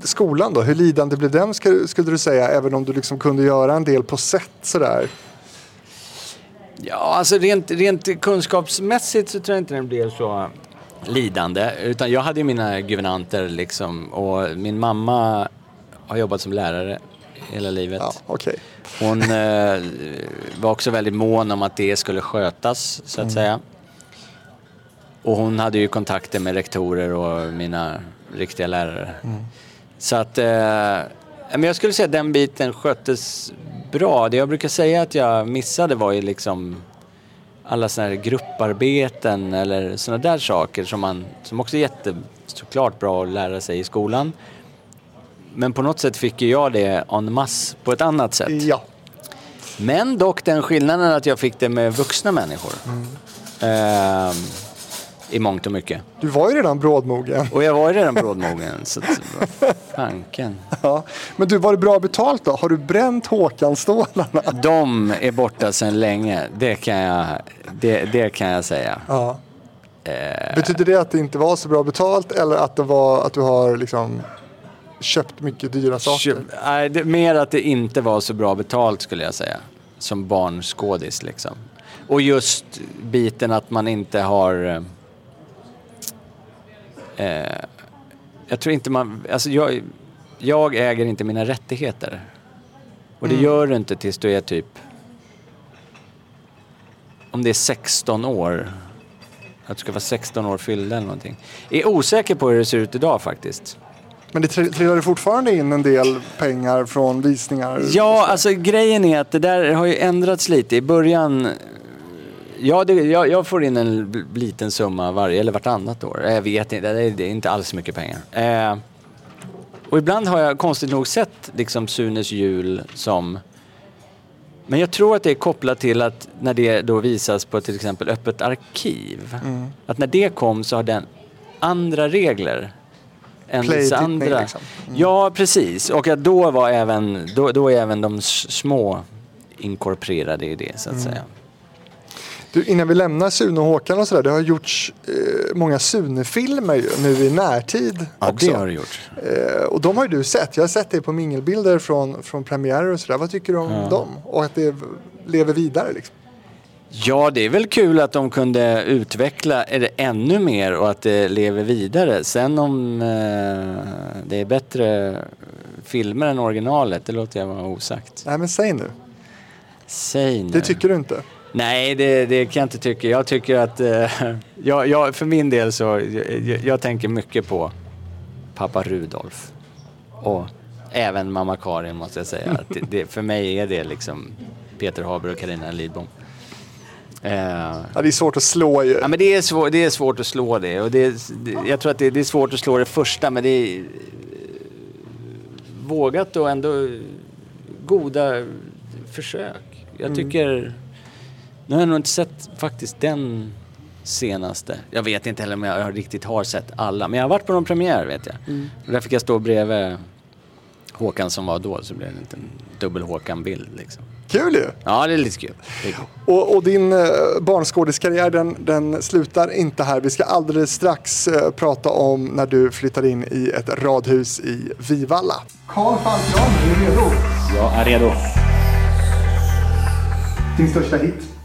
skolan då, hur lidande blev den skulle du säga, även om du liksom kunde göra en del på sätt sådär? Ja, alltså rent, rent kunskapsmässigt så tror jag inte den blev så lidande. Utan jag hade ju mina guvernanter liksom och min mamma har jobbat som lärare hela livet. Ja, okej. Hon eh, var också väldigt mån om att det skulle skötas så att säga. Och hon hade ju kontakter med rektorer och mina riktiga lärare. Så att, eh, men jag skulle säga att den biten sköttes bra. Det jag brukar säga att jag missade var ju liksom alla sådana här grupparbeten eller sådana där saker som, man, som också är jätte, såklart bra att lära sig i skolan. Men på något sätt fick ju jag det en masse på ett annat sätt. Ja. Men dock den skillnaden att jag fick det med vuxna människor. Ehm, I mångt och mycket. Du var ju redan brådmogen. Och jag var ju redan brådmogen. så att, fanken. Ja. Men du, var det bra betalt då? Har du bränt Håkan-stålarna? De är borta sedan länge. Det kan jag, det, det kan jag säga. Ja. Betyder det att det inte var så bra betalt eller att, det var, att du har liksom köpt mycket dyra saker? Köp, nej, det, mer att det inte var så bra betalt skulle jag säga. Som barnskådis liksom. Och just biten att man inte har... Eh, jag tror inte man... Alltså jag, jag äger inte mina rättigheter. Och det gör du inte tills du är typ... Om det är 16 år. Att du ska vara 16 år fyllda eller någonting. Jag är osäker på hur det ser ut idag faktiskt. Men det tr- trillade fortfarande in en del pengar från visningar? Ja, alltså grejen är att det där har ju ändrats lite. I början, ja, det, jag, jag får in en liten summa varje, eller vartannat år. Jag vet inte, det är, inte alls mycket pengar. Eh, och ibland har jag konstigt nog sett liksom Sunes jul som men jag tror att det är kopplat till att när det då visas på till exempel Öppet arkiv. Att när det kom så har den andra regler än vissa andra. liksom. Ja, precis. Och att då var även, då, då är även de små inkorporerade i det så att säga. Du, innan vi lämnar Sune och Håkan och sådär, det har gjorts eh, många Sune-filmer nu i närtid Ja, också. det har det gjort. Eh, och de har ju du sett. Jag har sett det på mingelbilder från, från premiärer och sådär. Vad tycker du om dem? Och att det lever vidare liksom? Ja, det är väl kul att de kunde utveckla det ännu mer och att det lever vidare. Sen om eh, det är bättre filmer än originalet, det låter jag vara osagt. Nej men säg nu. Säg nu. Det tycker du inte? Nej, det, det kan jag inte tycka. Jag tycker att, eh, jag, jag, för min del så, jag, jag tänker mycket på pappa Rudolf. Och även mamma Karin måste jag säga. Det, det, för mig är det liksom Peter Haber och Carina Lidbom. Eh, Ja, det är svårt att slå ju. Ja, men det, är svår, det är svårt att slå det. Och det, jag tror att det, är svårt att slå det första, men det är eh, vågat och ändå goda försök. Jag tycker... Nu har jag nog inte sett faktiskt den senaste. Jag vet inte heller om jag riktigt har sett alla, men jag har varit på någon premiär vet jag. Och där fick jag stå bredvid Håkan som var då, så blev det en liten dubbel Håkan-bild liksom. Kul ju! Ja, det är lite kul. Det är kul. Och, och din eh, barnskådiskarriär den, den slutar inte här. Vi ska alldeles strax eh, prata om när du flyttar in i ett radhus i Vivalla. Karl Falkram, är du redo? Jag är redo. Din största hit?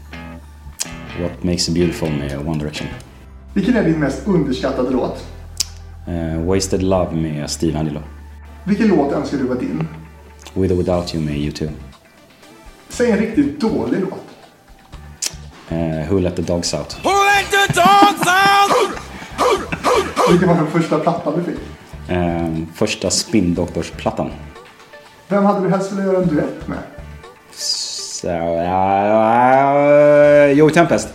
What Makes It Beautiful med One Direction. Vilken är din mest underskattade låt? Eh, Wasted Love med Steve Angelo. Vilken låt önskar du var din? With or Without You med U2. Säg en riktigt dålig låt. Eh, Who Let The Dogs Out. Vilken var den första plattan du fick? Eh, första Spinndoktorsplattan. Vem hade du helst velat göra en duett med? Så, ja, ja, Joey Tempest.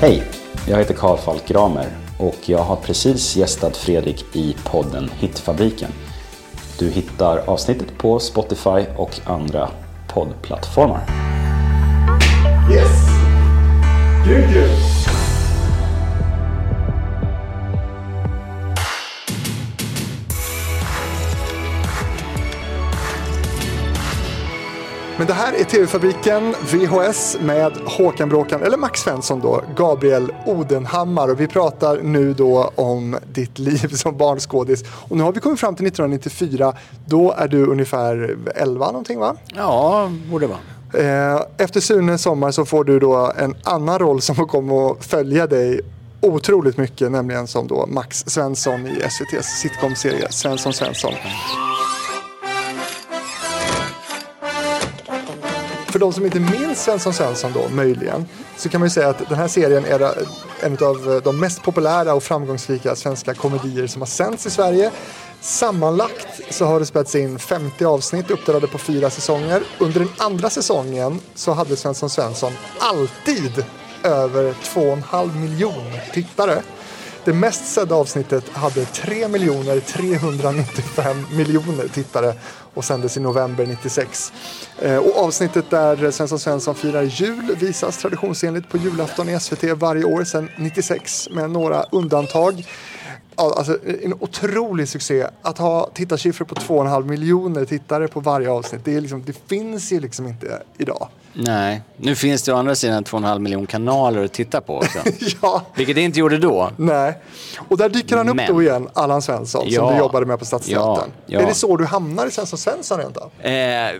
Hej, jag heter Karl Falk Gramer och jag har precis gästat Fredrik i podden Hitfabriken. Du hittar avsnittet på Spotify och andra poddplattformar. Yes! Grymt Men det här är TV-fabriken VHS med Håkan Bråkan, eller Max Svensson då, Gabriel Odenhammar och vi pratar nu då om ditt liv som barnskådis. Och nu har vi kommit fram till 1994, då är du ungefär 11 någonting va? Ja, borde vara. Eh, Efter Sune sommar så får du då en annan roll som kommer att följa dig otroligt mycket, nämligen som då Max Svensson i SVTs sitcom-serie Svensson Svensson. För de som inte minns Svensson Svensson då, möjligen, så kan man ju säga att den här serien är en av eh, de mest populära och framgångsrika svenska komedier som har sänts i Sverige. Sammanlagt så har det spelats in 50 avsnitt uppdelade på fyra säsonger. Under den andra säsongen så hade Svensson Svensson alltid över 2,5 miljoner tittare. Det mest sedda avsnittet hade 3 395 miljoner tittare och sändes i november 96. Eh, och avsnittet där Svensson Svensson firar jul visas traditionsenligt på julafton i SVT varje år sedan 96 med några undantag. Ja, alltså, en otrolig succé. Att ha tittarsiffror på 2,5 miljoner tittare på varje avsnitt, det, är liksom, det finns ju liksom inte idag. Nej, nu finns det å andra sidan 2,5 miljon kanaler att titta på också. ja. Vilket det inte gjorde då. Nej. Och där dyker han upp Men. då igen, Allan Svensson, som Ja. du jobbade med på Stadsteatern. Ja. Är det så du hamnar i Svensson Svensson rent av? Eh,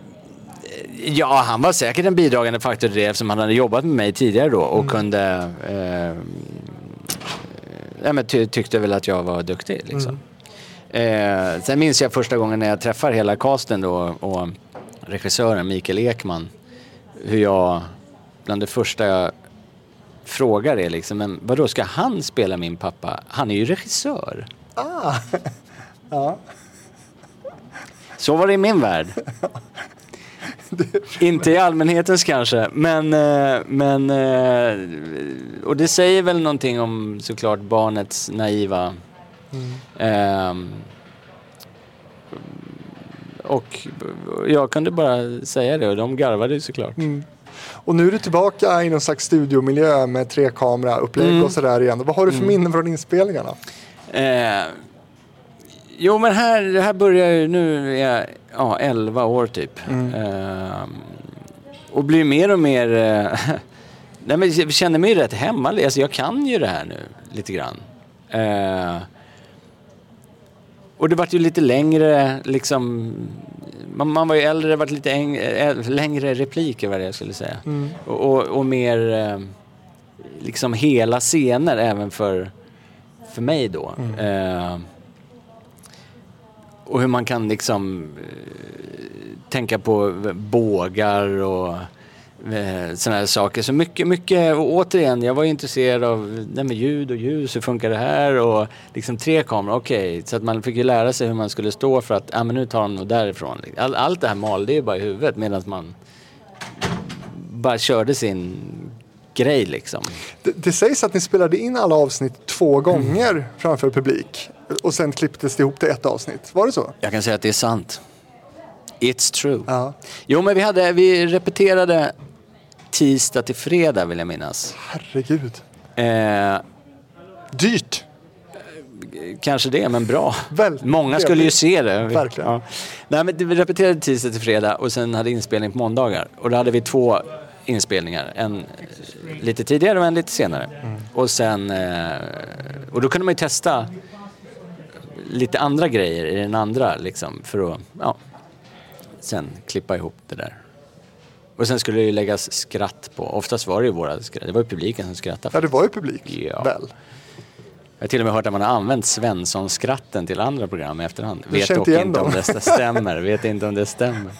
ja, han var säkert en bidragande faktor till det eftersom han hade jobbat med mig tidigare då och kunde... Eh, ja, men ty, tyckte väl att jag var duktig liksom. Eh, sen minns jag första gången när jag träffar hela casten då och regissören Mikael Ekman. Hur jag, bland det första jag frågar är liksom, men vadå ska han spela min pappa? Han är ju regissör. Ah. ja. Så var det i min värld. Inte i allmänhetens kanske, men, eh, men eh, och det säger väl någonting om såklart barnets naiva ehm, och jag kunde bara säga det och de garvade ju såklart. Mm. Och nu är du tillbaka i någon slags studiomiljö med tre kameraupplägg Mm. och sådär igen. Vad har du för Mm. minnen från inspelningarna? Eh, jo men här, här börjar ju, nu är jag ja, 11 år typ. Eh, och blir mer och mer, eh, nej men jag känner mig rätt hemma. Alltså jag kan ju det här nu lite grann. Eh, och det vart ju lite längre liksom, man, man var ju äldre, det vart lite äng, äh, längre repliker vad det jag skulle säga. Mm. Och, och, och mer eh, liksom hela scener även för, för mig då. Eh, och hur man kan liksom eh, tänka på bågar och eh, sådana här saker. Så mycket, mycket, och återigen, jag var ju intresserad av det med ljud och ljus, hur funkar det här? Och liksom tre kameror, okej. Så att man fick ju lära sig hur man skulle stå för att, ja men nu tar de nog därifrån. All, allt det här malde ju bara i huvudet medan man bara körde sin grej liksom. Det, det sägs att ni spelade in alla avsnitt två gånger framför publik och sen klipptes det ihop till ett avsnitt. Var det så? Jag kan säga att det är sant. It's true. Jo, men vi, hade, vi repeterade tisdag till fredag vill jag minnas. Herregud. Eh, Dyrt. Kanske det, men bra. Väl, Många skulle ju se det. Verkligen. Ja. Nej, men vi repeterade tisdag till fredag och sen hade inspelning på måndagar. Och då hade vi två inspelningar. En lite tidigare och en lite senare. Och sen... Eh, och då kunde man ju testa lite andra grejer i den andra liksom för att... Ja. sen klippa ihop det där. Och sen skulle det ju läggas skratt på. Oftast var det ju våra skratt. Det var ju publiken som skrattade. Ja, det var ju publik. Ja. Väl? Jag har till och med hört att man har använt Svensson-skratten till andra program i efterhand. Du Vet dock inte om det stämmer. Vet inte om det stämmer.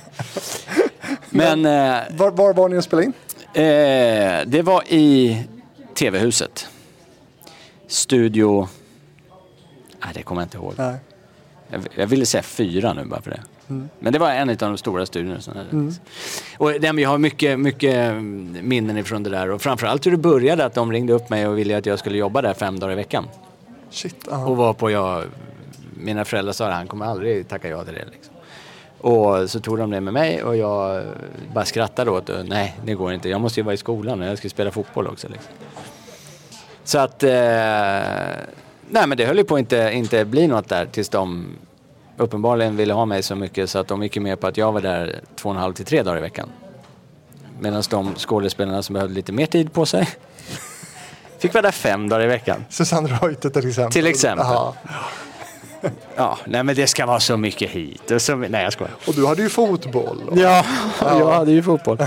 Men eh, Var, var var ni och spelade in? eh, det var i TV-huset. Studio... Nej, det kommer jag inte ihåg. Nej. Jag, jag ville säga fyra nu bara för det. Mm. Men det var en av de stora studiorna. som hade- Och men jag har mycket, mycket minnen ifrån det där. Och framförallt hur det började, att de ringde upp mig och ville att jag skulle jobba där fem dagar i veckan. Shit. ja. Och var på jag, mina föräldrar sa att han kommer aldrig tacka ja till det. Liksom. Och så tog de det med mig och jag bara skrattade åt det. Nej, det går inte. Jag måste ju vara i skolan och jag ska spela fotboll också. Liksom. Så att, eh, nej men det höll ju på att inte, inte bli något där tills de uppenbarligen ville ha mig så mycket så att de gick ju med på att jag var där två och en halv till tre dagar i veckan. Medan de skådespelarna som behövde lite mer tid på sig fick vara där fem dagar i veckan. Susanne Reuter till exempel. Till exempel. Ja. Ja, nej men det ska vara så mycket hit. Och så, nej jag skojar. Och du hade ju fotboll. Och... Ja, jag hade ju fotboll.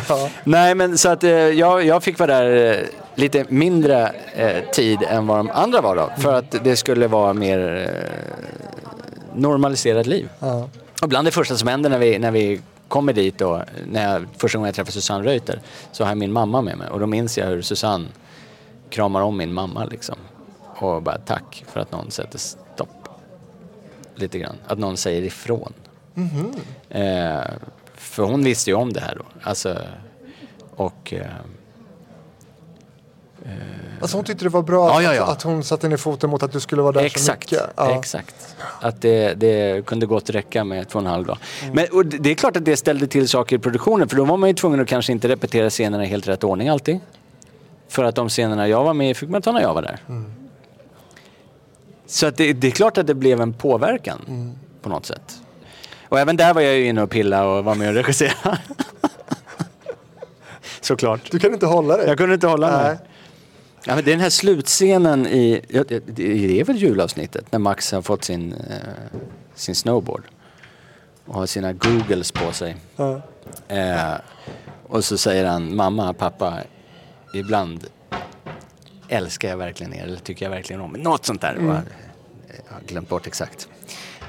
Nej men så att eh, jag, jag fick vara där eh, lite mindre eh, tid än vad de andra var då. För att det skulle vara mer eh, normaliserat liv. Ja. Och bland det första som händer när vi, när vi kommer dit då, när jag, första gången jag träffar Susanne Reuter, så har jag min mamma med mig. Och då minns jag hur Susanne kramar om min mamma liksom. Och bara tack för att någon sätter stopp. Lite grann. Att någon säger ifrån. Mhm. Eh, för hon visste ju om det här då. Alltså, och... Eh, Alltså hon tyckte det var bra Ja, ja, ja. Att, att hon satte ner foten mot att du skulle vara där Exakt, så mycket. Exakt. Att det, det kunde gott räcka med två och en halv dag. Mm. Men och det är klart att det ställde till saker i produktionen för då var man ju tvungen att kanske inte repetera scenerna i helt rätt ordning alltid. För att de scenerna jag var med i fick man ta när jag var där. Mm. Så att det, det är klart att det blev en påverkan Mm. på något sätt. Och även där var jag ju inne och pilla och var med och regissera. Såklart. Du kan inte hålla dig. Jag kunde inte hålla mig. Ja, men det är den här slutscenen i, ja, det, det är väl julavsnittet när Max har fått sin, eh, sin snowboard och har sina googles på sig. Ja. Eh, och så säger han, mamma, pappa, ibland älskar jag verkligen er eller tycker jag verkligen om er. Något sånt där. Mm. va? Jag har glömt bort exakt.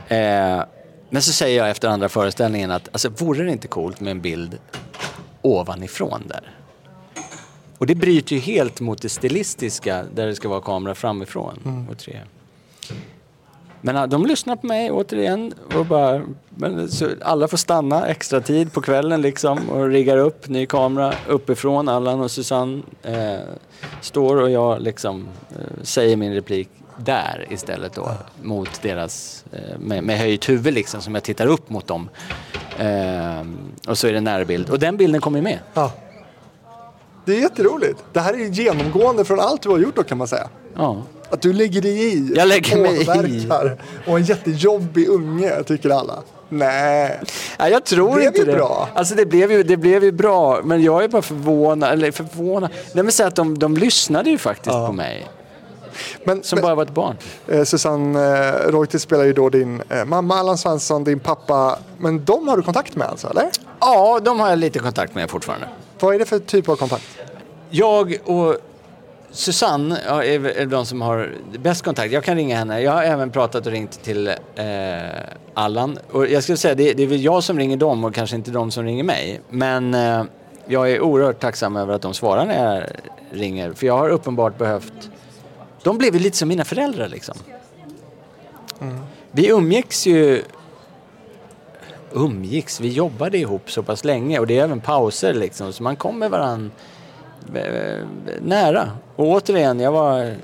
Eh, men så säger jag efter andra föreställningen att alltså, vore det inte coolt med en bild ovanifrån där? Och det bryter ju helt mot det stilistiska där det ska vara kamera framifrån. Och tre. Men de lyssnar på mig återigen och bara, men, alla får stanna extra tid på kvällen liksom och riggar upp ny kamera uppifrån. Allan och Susanne eh, står och jag liksom eh, säger min replik där istället då mot deras, eh, med, med höjt huvud liksom som jag tittar upp mot dem. Eh, och så är det närbild och den bilden kommer ju med. Ja. Det är jätteroligt. Det här är ju genomgående från allt du har gjort då kan man säga. Ja. Att du lägger dig i. Jag lägger mig i. Och en jättejobbig unge tycker alla. Nej. Ja, jag tror Blev inte det. bra. Alltså det blev, ju, det blev ju bra, men jag är bara förvånad. Eller förvånad. Nej men så att de, de lyssnade ju faktiskt på mig. Men, Som men bara var ett barn. eh, Susanne eh, Reuter spelar ju då din eh, mamma Allan Svensson, din pappa. Men de har du kontakt med alltså, eller? Ja, de har jag lite kontakt med fortfarande. Vad är det för typ av kontakt? Jag och Susanne är de som har bäst kontakt. Jag kan ringa henne. Jag har även pratat och ringt till eh, Allan. Och jag skulle säga det, det är väl jag som ringer dem och kanske inte de som ringer mig. Men eh, jag är oerhört tacksam över att de svarar när jag ringer. För jag har uppenbart behövt... De blev lite som mina föräldrar liksom. Vi umgicks ju... Umgicks? Vi jobbade ihop så pass länge och det är även pauser liksom. Så man kommer varann eh, nära. Och återigen, jag var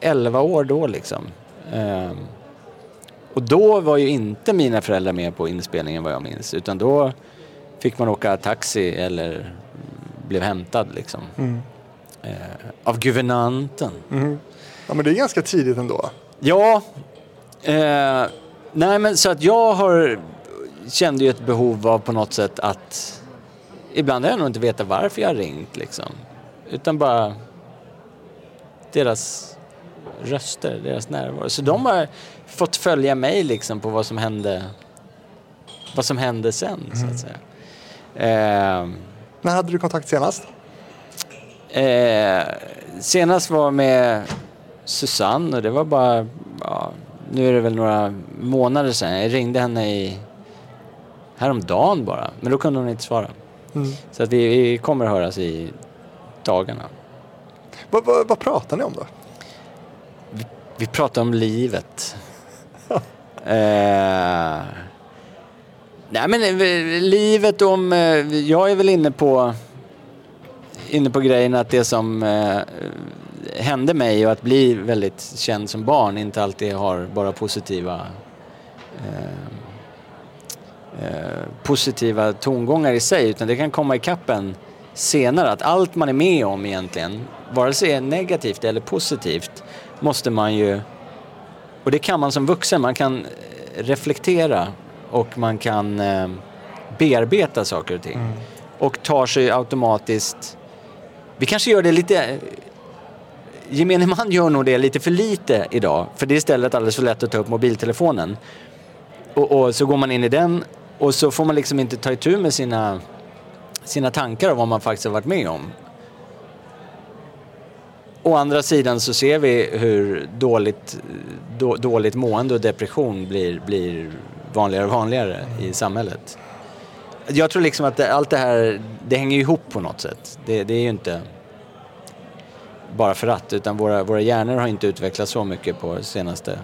11 år då liksom. Ehm, och då var ju inte mina föräldrar med på inspelningen vad jag minns. Utan då fick man åka taxi eller blev hämtad liksom. Mm. Eh, av guvernanten. Mhm. Ja men det är ganska tidigt ändå. Ja, eh, nej men så att jag har kände ju ett behov av på något sätt att ibland har jag nog inte vetat varför jag har ringt liksom. Utan bara deras röster, deras närvaro. Så de har fått följa mig liksom på vad som hände vad som hände sen så att säga. Eh, När hade du kontakt senast? Eh, senast var med Susanne och det var bara, ja, nu är det väl några månader sedan. Jag ringde henne i häromdagen bara, men då kunde hon inte svara. Mm. Så att vi, vi kommer att höras i dagarna. Vad, vad, vad pratar ni om då? Vi pratar om livet. eh, nej men eh, livet om, eh, jag är väl inne på inne på grejen att det som eh, hände mig och att bli väldigt känd som barn inte alltid har bara positiva eh, eh, positiva tongångar i sig utan det kan komma i kappen senare att allt man är med om egentligen, vare sig är negativt eller positivt, måste man ju och det kan man som vuxen, man kan reflektera och man kan eh, bearbeta saker och ting. Och tar sig automatiskt vi kanske gör det lite... Gemene man gör nog det lite för lite idag. För det är istället alldeles för lätt att ta upp mobiltelefonen. Och, och så går man in i den och så får man liksom inte ta itu med sina, sina tankar om vad man faktiskt har varit med om. Å andra sidan så ser vi hur dåligt, då, dåligt mående och depression blir, blir vanligare och vanligare i samhället. Jag tror liksom att det, allt det här, det hänger ihop på något sätt. Det, det är ju inte bara för att, utan våra, våra hjärnor har inte utvecklats så mycket på senaste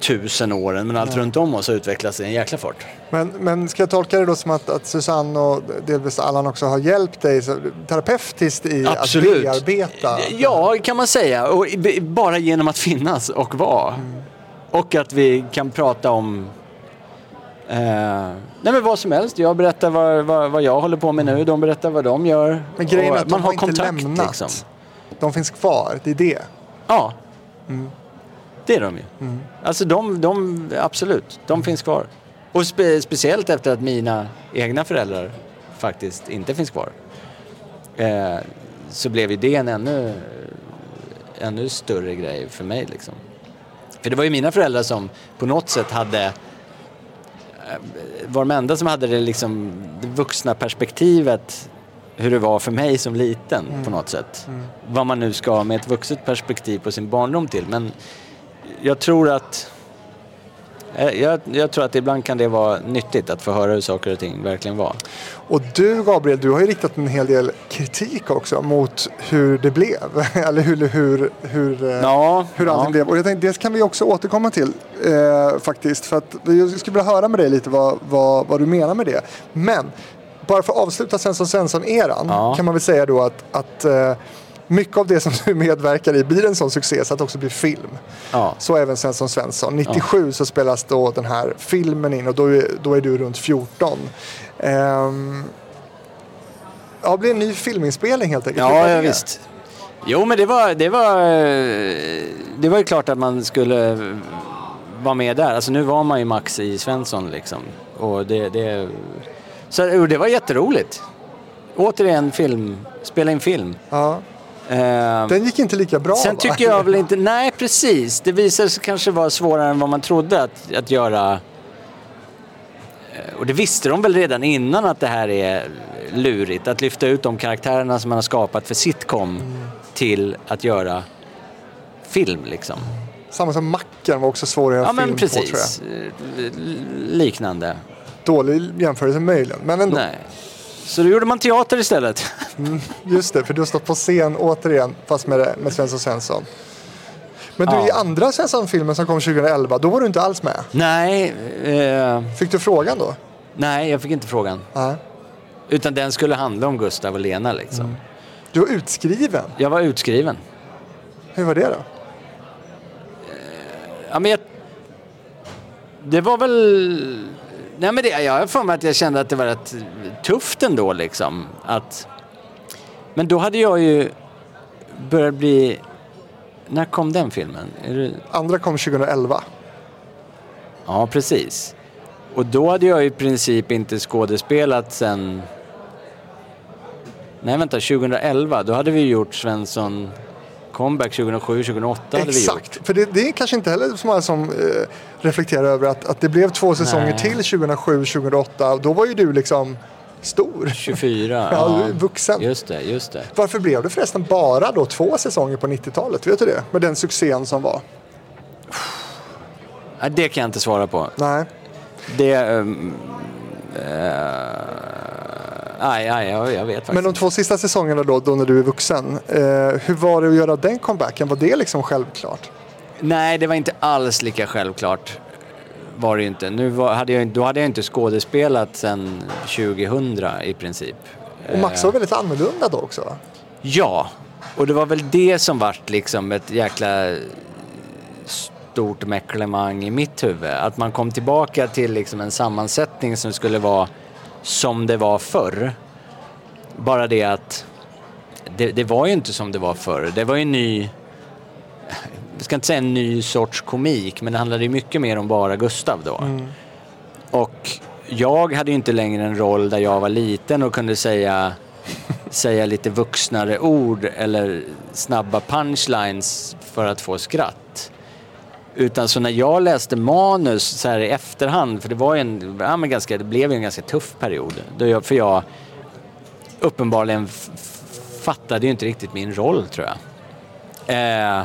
tusen åren. Men allt Nej. runt om oss har utvecklats i en jäkla fart. Men, men ska jag tolka det då som att, att Susanne och delvis Allan också har hjälpt dig terapeutiskt i Absolut. att bearbeta? Ja, kan man säga. Och bara genom att finnas och vara. Och att vi kan prata om eh, nej men vad som helst. Jag berättar vad, vad, vad jag håller på med nu. De berättar vad de gör. Men grejen är att man de har har inte kontakt lämnat. liksom. De finns kvar, det är det. Ja, Mm. Det är de ju. Mm. Alltså de, de absolut, de finns kvar. Och spe, speciellt efter att mina egna föräldrar faktiskt inte finns kvar. Eh, så blev ju det en ännu, ännu större grej för mig liksom. För det var ju mina föräldrar som på något sätt hade eh, var de enda som hade det, liksom, det vuxna perspektivet hur det var för mig som liten Mm. på något sätt. Mm. Vad man nu ska med ett vuxet perspektiv på sin barndom till. Men jag tror att eh, jag, jag tror att ibland kan det vara nyttigt att få höra hur saker och ting verkligen var. Och du Gabriel, du har ju riktat en hel del kritik också mot hur det blev. Eller hur, hur, hur, eh, Ja, hur allting ja. blev. Och jag tänkte det kan vi också återkomma till eh, faktiskt. För att jag skulle vilja höra med dig lite vad, vad, vad du menar med det. Men bara för att avsluta Svensson Svensson-eran Ja. kan man väl säga då att, att eh, mycket av det som du medverkar i blir en sån succé så att det också blir film. Ja. Så även Svensson Svensson. 97 så spelas då den här filmen in och då är, då är du runt 14. Ehm, ja, det blir en ny filminspelning helt enkelt. Ja, ja visst. Jo, men det var, det var, eh, det var ju klart att man skulle vara med där. Alltså nu var man ju Max i Svensson liksom. Och det, det, så, jo, det var jätteroligt. Återigen film, spela in film. Ja. Eh, Den gick inte lika bra Sen va? tycker jag väl inte, nej precis. Det visade sig kanske vara svårare än vad man trodde att, att göra. Eh, Och det visste de väl redan innan att det här är lurigt. Att lyfta ut de karaktärerna som man har skapat för sitcom till att göra film liksom. Samma som Macken var också svår att göra Ja men film på tror precis. Eh, Liknande. jag. Dålig jämförelse möjligen, men ändå. Nej. Så då gjorde man teater istället. Mm, just det, för du har stått på scen återigen, fast med, med Svensson Svensson. Men du, Ja. i andra Svensson-filmen som kom 2011, då var du inte alls med. Nej. Eh, Fick du frågan då? nej, jag fick inte frågan. Nej. Utan den skulle handla om Gustav och Lena liksom. Du var utskriven. Jag var utskriven. Hur var det då? Ja, men jag... Det var väl... Nej, men det, jag har för mig att jag kände att det var rätt tufft ändå liksom. Att... Men då hade jag ju börjat bli... När kom den filmen? Det... Andra kom 2011. Ja, precis. Och då hade jag i princip inte skådespelat sen... Nej, vänta, 2011. Då hade vi gjort Svensson comeback 2007, 2008 hade vi gjort. Exakt, för det, det är kanske inte heller så många som eh, reflekterar över att, att det blev två säsonger Nej. till 2007, 2008. Då var ju du liksom stor. 24. Ja, vuxen. Just det, just det. Varför blev det förresten bara då två säsonger på 90-talet? Vet du det? Med den succén som var. Det kan jag inte svara på. Nej. Det... Um, nej, nej, jag, jag vet faktiskt Men de två sista säsongerna då, då när du är vuxen. Eh, hur var det att göra den comebacken? Var det liksom självklart? Nej, det var inte alls lika självklart. Var det inte. Nu var, hade jag, då hade jag inte skådespelat sedan 2000 i princip. Och Max var väldigt annorlunda då också? Ja, och det var väl det som vart liksom ett jäkla stort mecklemang i mitt huvud. Att man kom tillbaka till liksom en sammansättning som skulle vara som det var förr. Bara det att det, det var ju inte som det var förr. Det var ju en ny, jag ska inte säga en ny sorts komik, men det handlade ju mycket mer om bara Gustav då. Och jag hade ju inte längre en roll där jag var liten och kunde säga, säga lite vuxnare ord eller snabba punchlines för att få skratt. Utan så när jag läste manus så här i efterhand, för det var ju en, ja, men ganska, det blev ju en ganska tuff period. Då jag, för jag uppenbarligen fattade ju inte riktigt min roll tror jag. Eh,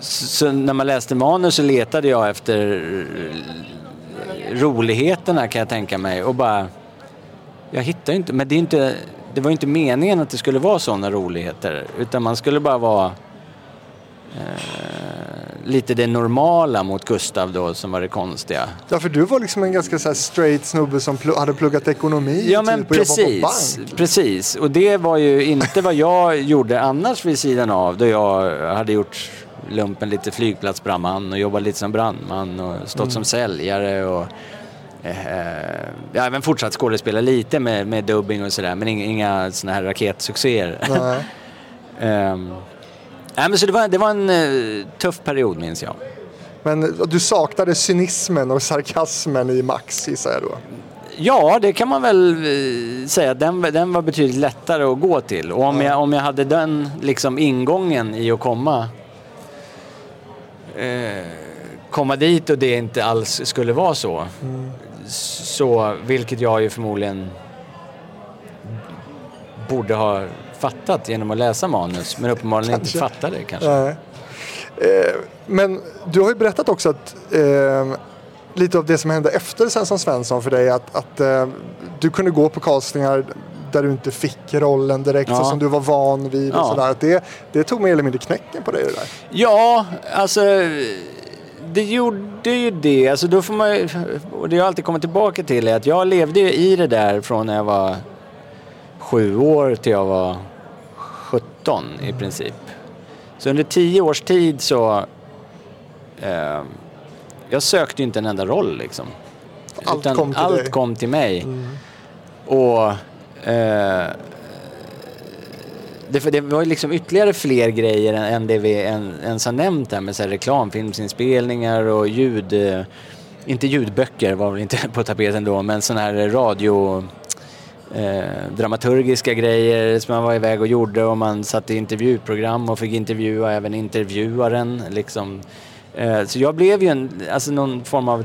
så, så när man läste manus så letade jag efter roligheterna kan jag tänka mig och bara jag hittar ju inte, men det, är inte, det var ju inte meningen att det skulle vara sådana roligheter utan man skulle bara vara eh, lite det normala mot Gustav då som var det konstiga. Ja, för du var liksom en ganska så straight snubbe som pl- hade pluggat ekonomi Ja men typ, och jobbat på precis, bank. precis. Och det var ju inte vad jag gjorde annars vid sidan av. Då jag hade gjort lumpen lite flygplatsbrandman och jobbat lite som brandman och stått Mm. som säljare och eh, jag har även fortsatt skådespela lite med, med dubbing och sådär men inga, inga sådana här raketsuccéer. Nej. Nej, men så det var, det var en eh, tuff period minns jag. Men du saknade cynismen och sarkasmen i Max gissar jag då. Ja, det kan man väl eh, säga. Den, den var betydligt lättare att gå till. Och om, jag, om jag hade den liksom ingången i att komma eh, komma dit och det inte alls skulle vara så. Så, vilket jag ju förmodligen borde ha fattat genom att läsa manus. Men uppenbarligen inte Kanske. fattade kanske. Nej. Eh, men du har ju berättat också att eh, lite av det som hände efter Svensson Svensson för dig att, att eh, du kunde gå på castingar där du inte fick rollen direkt Ja. så som du var van vid och Ja. sådär. Att Det, det tog mer eller mindre knäcken på dig det där. Ja, alltså det gjorde ju det. Alltså då får man ju, och det jag alltid kommer tillbaka till är att jag levde ju i det där från när jag var sju år till jag var 17 i princip. Så under tio års tid så eh, jag sökte ju inte en enda roll liksom. Allt Utan kom till allt dig. Mm. kom till mig. Och eh, det, det var ju liksom ytterligare fler grejer än, än det vi ens har nämnt här med så här reklamfilmsinspelningar och ljud... Eh, inte ljudböcker var väl inte på tapeten då, men sådana här radio... Eh, dramaturgiska grejer som man var iväg och gjorde och man satt i intervjuprogram och fick intervjua även intervjuaren. Liksom. Eh, så jag blev ju en, alltså någon form av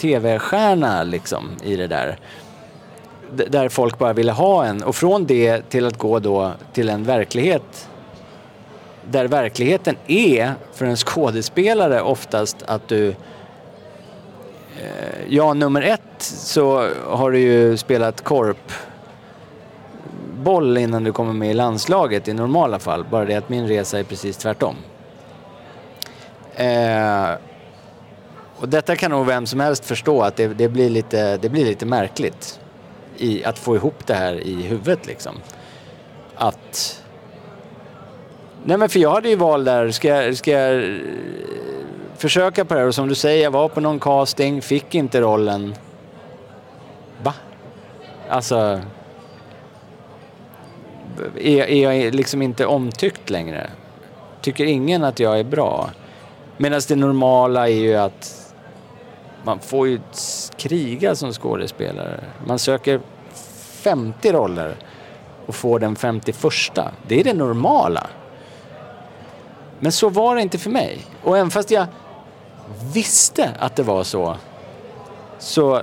tv-stjärna liksom i det där d- där folk bara ville ha en och från det till att gå då till en verklighet där verkligheten är för en skådespelare oftast att du Eh, ja, nummer ett så har du ju spelat korp boll innan du kommer med i landslaget i normala fall. Bara det att min resa är precis tvärtom. Eh, och detta kan nog vem som helst förstå att det, det, blir, lite, det blir lite märkligt i att få ihop det här i huvudet liksom. Att... Nej men för jag hade ju val där, ska jag, ska jag försöka på det här och som du säger, jag var på någon casting, fick inte rollen. Va? Alltså... Är, är jag liksom inte omtyckt längre? Tycker ingen att jag är bra? Medan det normala är ju att man får ju kriga som skådespelare. Man söker 50 roller och får den 51. Det är det normala. Men så var det inte för mig. Och även fast jag visste att det var så, så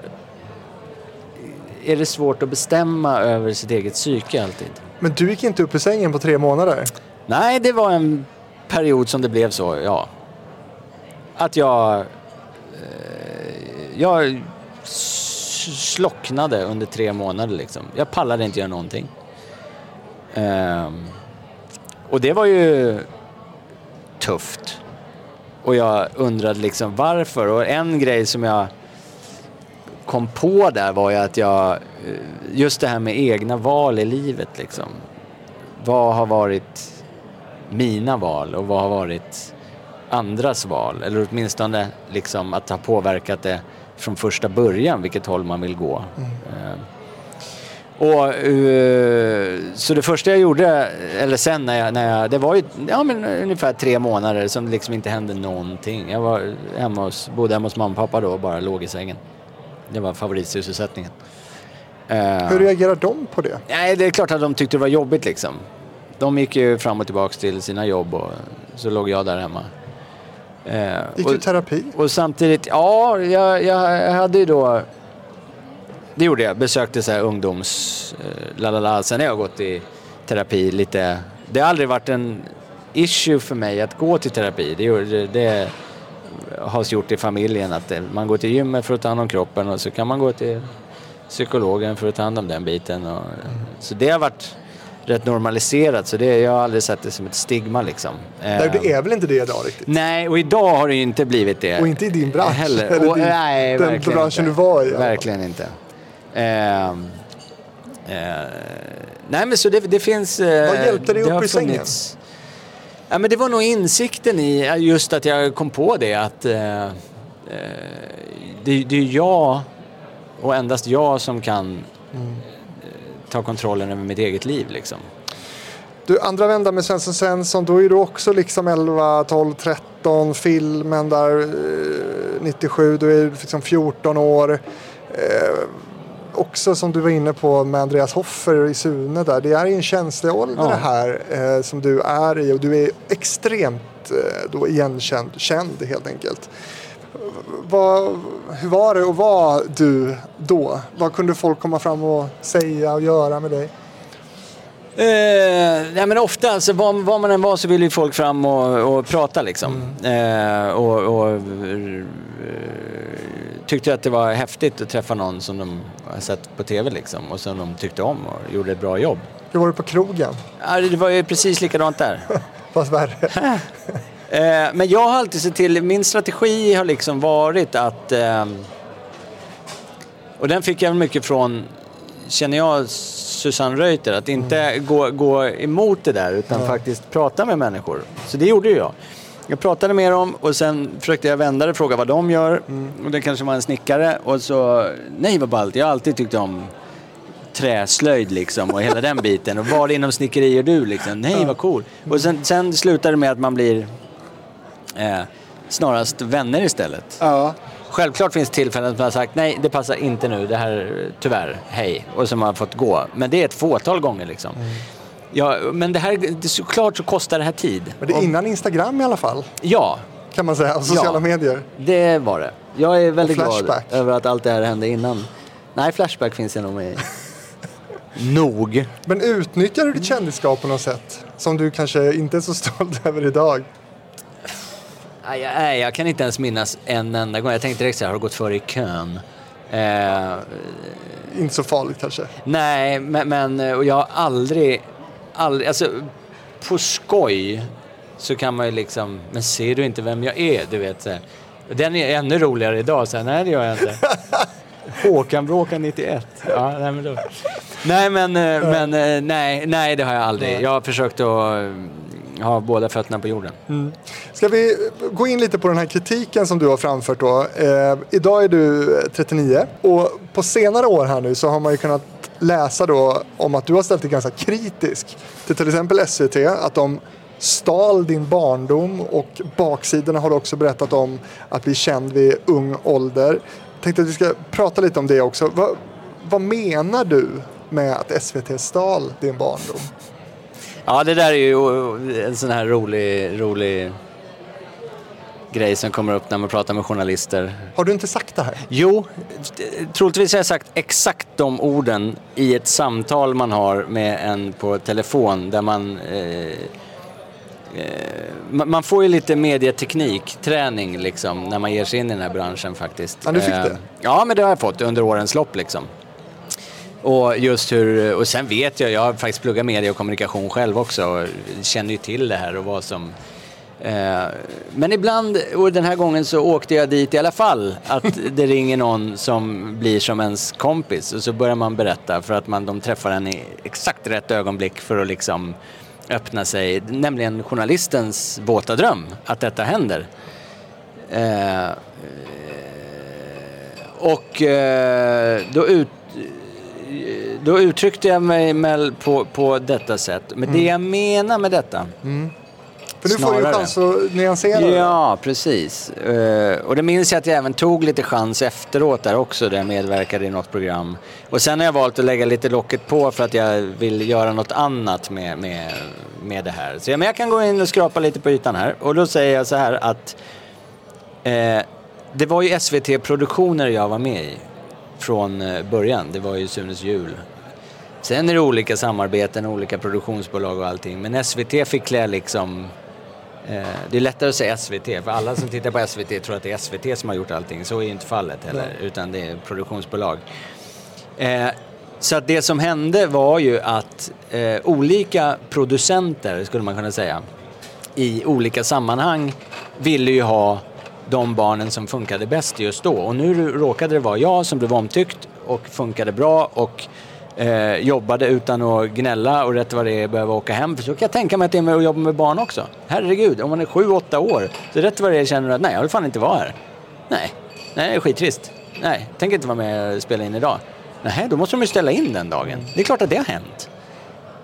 är det svårt att bestämma över sitt eget psyke alltid. Men du gick inte upp ur sängen på tre månader? Nej, det var en period som det blev så, ja. Att jag... Eh, jag slocknade under tre månader liksom. Jag pallade inte göra någonting. Ehm, och det var ju tufft. Och jag undrade liksom varför. Och en grej som jag kom på där var ju att jag... eh, Just det här med egna val i livet liksom. Vad har varit mina val och vad har varit andras val? Eller åtminstone liksom att ha påverkat det från första början, vilket håll man vill gå. Eh, och, eh, så det första jag gjorde, eller sen när jag, när jag det var ju ja, men ungefär tre månader som det liksom inte hände någonting. Jag var hemma hos, bodde hemma hos mamma och pappa då och bara låg i sängen. Det var favoritsysselsättningen. Eh, Hur reagerar de på det? Nej, det är klart att de tyckte det var jobbigt liksom. De gick ju fram och tillbaks till sina jobb och så låg jag där hemma. Eh, Gick du i terapi? och samtidigt, ja, jag, jag hade ju då... Det gjorde jag, besökte så här ungdoms... Eh, lalala. Sen har jag gått i terapi lite... Det har aldrig varit en issue för mig att gå till terapi. Det, gjorde- det har gjort i familjen att man går till gymmet för att ta hand om kroppen och så kan man gå till psykologen för att ta hand om den biten. Och, Så det har varit rätt normaliserat så det, jag har aldrig sett det som ett stigma liksom. Nej, det är väl inte det idag riktigt? Nej, och idag har det ju inte blivit det. Och inte i din bransch. Heller. Eller Och, din, nej, den branschen inte. du var i. Verkligen inte. Ehm, eh, nej, men så det, det finns... eh, Vad hjälpte dig upp ur sängen? Ja, men det var nog insikten i just att jag kom på det att eh, eh, det, det är jag och endast jag som kan Mm. eh, ta kontrollen över mitt eget liv. Liksom. Du, andra vändan med Svensson Svensson, då är du också liksom 11, 12, 13, filmen där eh, 97, du är liksom 14 år. Också som du var inne på med Andreas Hoffer i Sune där, det är ju en känslig ålder Ja. det här eh, som du är i och du är extremt eh, då igenkänd, känd helt enkelt. Vad, hur var det att vara du då? Vad kunde folk komma fram och säga och göra med dig? Eh, nej men ofta, alltså, var, var man än var så vill ju folk fram och, och prata liksom. Eh, och, och tyckte att det var häftigt att träffa någon som de har sett på TV liksom och som de tyckte om och gjorde ett bra jobb. Hur var det på krogen? Ja, det var ju precis likadant där. Fast värre. Eh, men jag har alltid sett till, min strategi har liksom varit att, ehm, och den fick jag mycket från, känner jag, Susanne Reuter, att inte gå, gå emot det där utan faktiskt prata med människor. Så det gjorde ju jag. Jag pratade med dem och sen försökte jag vända det och fråga vad de gör. Och det kanske var en snickare och så, nej vad ballt, jag har alltid tyckt om träslöjd liksom och hela den biten. Och vad inom snickeri gör du liksom? Nej, vad cool. Och sen, sen slutar det med att man blir eh, snarast vänner istället. Ja. Självklart finns tillfällen som man har sagt nej, det passar inte nu, det här, tyvärr, hej. Och som har fått gå. Men det är ett fåtal gånger liksom. Ja, men det här, såklart så kostar det här tid. Men det är innan Instagram i alla fall, Ja, kan man säga, och sociala Ja. medier. det var det. Jag är väldigt glad Flashback. över att allt det här hände innan. Nej, Flashback finns det nog med i. Nog. Men utnyttjar du ditt kändisskap på något sätt? Som du kanske inte är så stolt över idag? Nej, jag, jag kan inte ens minnas en enda gång. Jag tänkte direkt så här, har du gått före i kön? Eh, Inte så farligt kanske. nej, men, men eh, och jag har aldrig, aldrig, alltså på skoj så kan man ju liksom, men ser du inte vem jag är? Du vet så här. Den är ännu roligare idag, så här, nej det gör jag inte. Håkan Bråkan 91. Ja, nej, men då. nej men, eh, men eh, nej, nej det har jag aldrig. Jag har försökt att eh, ha båda fötterna på jorden. Ska vi gå in lite på den här kritiken som du har framfört då. Eh, idag är du 39 och på senare år här nu så har man ju kunnat läsa då om att du har ställt dig ganska kritisk till till exempel SVT, att de stal din barndom och baksidorna har du också berättat om att bli känd vid ung ålder. Jag Tänkte att vi ska prata lite om det också. Vad, vad menar du med att SVT stal din barndom? Ja, det där är ju en sån här rolig, rolig grej som kommer upp när man pratar med journalister. Har du inte sagt det här? Jo, troligtvis har jag sagt exakt de orden i ett samtal man har med en på telefon där man eh, eh, ma- man får ju lite medieteknikträning liksom när man ger sig in i den här branschen faktiskt. Ja, du fick Eh, det? Ja, men det har jag fått under årens lopp liksom. Och just hur, och sen vet jag, jag har faktiskt pluggat media och kommunikation själv också och känner ju till det här och vad som men ibland, och den här gången så åkte jag dit i alla fall, att det ringer någon som blir som ens kompis och så börjar man berätta för att man, de träffar en i exakt rätt ögonblick för att liksom öppna sig, nämligen journalistens våta dröm, att detta händer. Eh, och eh, då, ut, då uttryckte jag mig på, på detta sätt. Men det jag menar med detta För nu får du ju chans att nyansera det. Ja, precis. Eh, och det minns jag att jag även tog lite chans efteråt där också, där jag medverkade i något program. Och sen har jag valt att lägga lite locket på för att jag vill göra något annat med, med, med det här. Så ja, men jag kan gå in och skrapa lite på ytan här. Och då säger jag så här att eh, det var ju SVT-produktioner jag var med i från eh, början. Det var ju Sunes jul. Sen är det olika samarbeten, olika produktionsbolag och allting. Men SVT fick klä liksom Det är lättare att säga SVT, för alla som tittar på SVT tror att det är SVT som har gjort allting. Så är inte fallet heller, utan det är produktionsbolag. Eh, Så att det som hände var ju att eh, olika producenter, skulle man kunna säga, i olika sammanhang ville ju ha de barnen som funkade bäst just då. Och nu råkade det vara jag som blev omtyckt och funkade bra och eh, jobbade utan att gnälla och rätt vad det är behöva åka hem. För så kan jag tänka mig att det är med att jobba med barn också. Herregud, om man är sju, åtta år, så rätt vad det är känner du att nej, jag vill fan inte vara här. Nej, nej det är skittrist. Nej, tänker inte vara med och spela in idag. Nej, då måste de ju ställa in den dagen. Det är klart att det har hänt.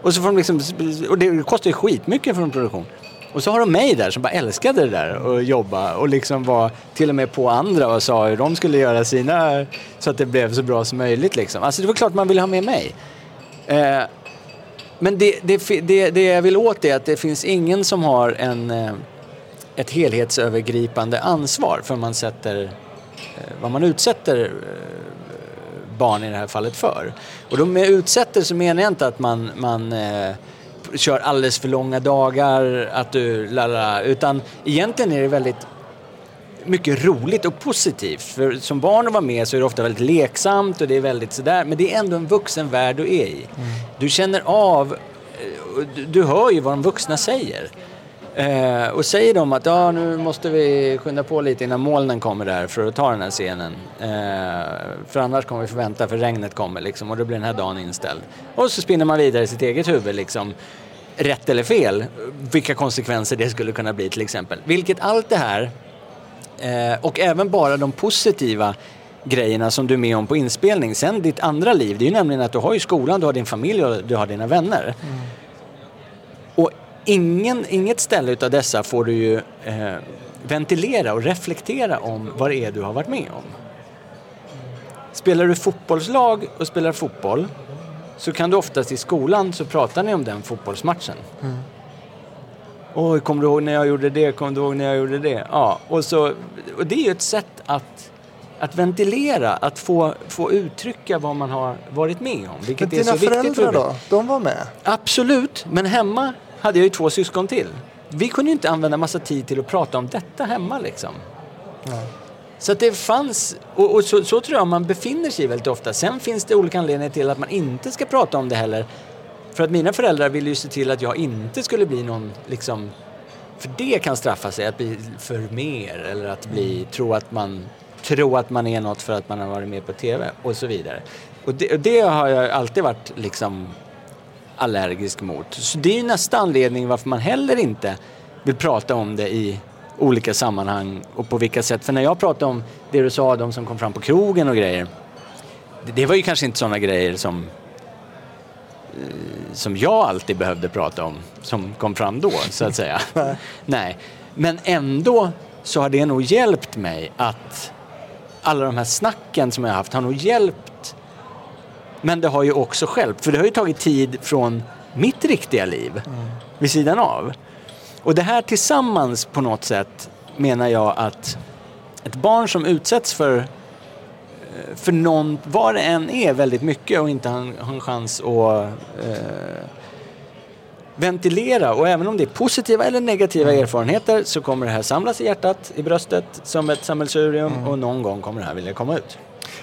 Och, så får de liksom, och det kostar ju skitmycket för en produktion. Och så har de mig där som bara älskade det där och jobba och liksom var till och med på andra och sa hur de skulle göra sina så att det blev så bra som möjligt liksom. Alltså det var klart man ville ha med mig. Eh, men det, det, det, det jag vill åt är att det finns ingen som har en, eh, ett helhetsövergripande ansvar för man sätter, eh, vad man utsätter eh, barn i det här fallet för. Och då med utsätter så menar jag inte att man, man eh, kör alldeles för långa dagar, att du lalala, utan egentligen är det väldigt mycket roligt och positivt. För som barn att vara med så är det ofta väldigt leksamt och det är väldigt sådär, men det är ändå en vuxen värld du är i. Du känner av, eh, du hör ju vad de vuxna säger. Eh, och säger de att ja, nu måste vi skynda på lite innan molnen kommer där för att ta den här scenen. Eh, för annars kommer vi få vänta för regnet kommer liksom och då blir den här dagen inställd. Och så spinner man vidare i sitt eget huvud liksom. Rätt eller fel, vilka konsekvenser det skulle kunna bli till exempel. Vilket allt det här Eh, och även bara de positiva grejerna som du är med om på inspelning. Sen ditt andra liv, det är ju nämligen att du har ju skolan, du har din familj och du har dina vänner. Och ingen, inget ställe utav dessa får du ju eh, ventilera och reflektera om vad det är du har varit med om. Spelar du fotbollslag och spelar fotboll så kan du oftast i skolan så pratar ni om den fotbollsmatchen. Oj, kommer du ihåg när jag gjorde det? Kommer du ihåg när jag gjorde det? Ja, och, så, och det är ju ett sätt att, att ventilera, att få, få uttrycka vad man har varit med om. Vilket Men är så dina viktigt. föräldrar för- då? De var med? Absolut, men hemma hade jag ju två syskon till. Vi kunde ju inte använda massa tid till att prata om detta hemma liksom. Så att det fanns, och, och så, så tror jag man befinner sig väldigt ofta. Sen finns det olika anledningar till att man inte ska prata om det heller. För att mina föräldrar ville ju se till att jag inte skulle bli någon, liksom, för det kan straffa sig, att bli för mer eller att bli, tro att man, tro att man är något för att man har varit med på TV och så vidare. Och det, och det har jag alltid varit liksom allergisk mot. Så det är ju nästa anledning varför man heller inte vill prata om det i olika sammanhang och på vilka sätt. För när jag pratade om det du sa, de som kom fram på krogen och grejer. Det, det var ju kanske inte sådana grejer som eh, som jag alltid behövde prata om, som kom fram då, så att säga. Nej. Men ändå så har det nog hjälpt mig att alla de här snacken som jag har haft har nog hjälpt. Men det har ju också hjälpt, för det har ju tagit tid från mitt riktiga liv vid sidan av. Och det här tillsammans på något sätt menar jag att ett barn som utsätts för, eh, för någon, vad det än är, väldigt mycket och inte har, en chans att eh, ventilera och även om det är positiva eller negativa erfarenheter så kommer det här samlas i hjärtat, i bröstet som ett sammelsurium och någon gång kommer det här vilja komma ut.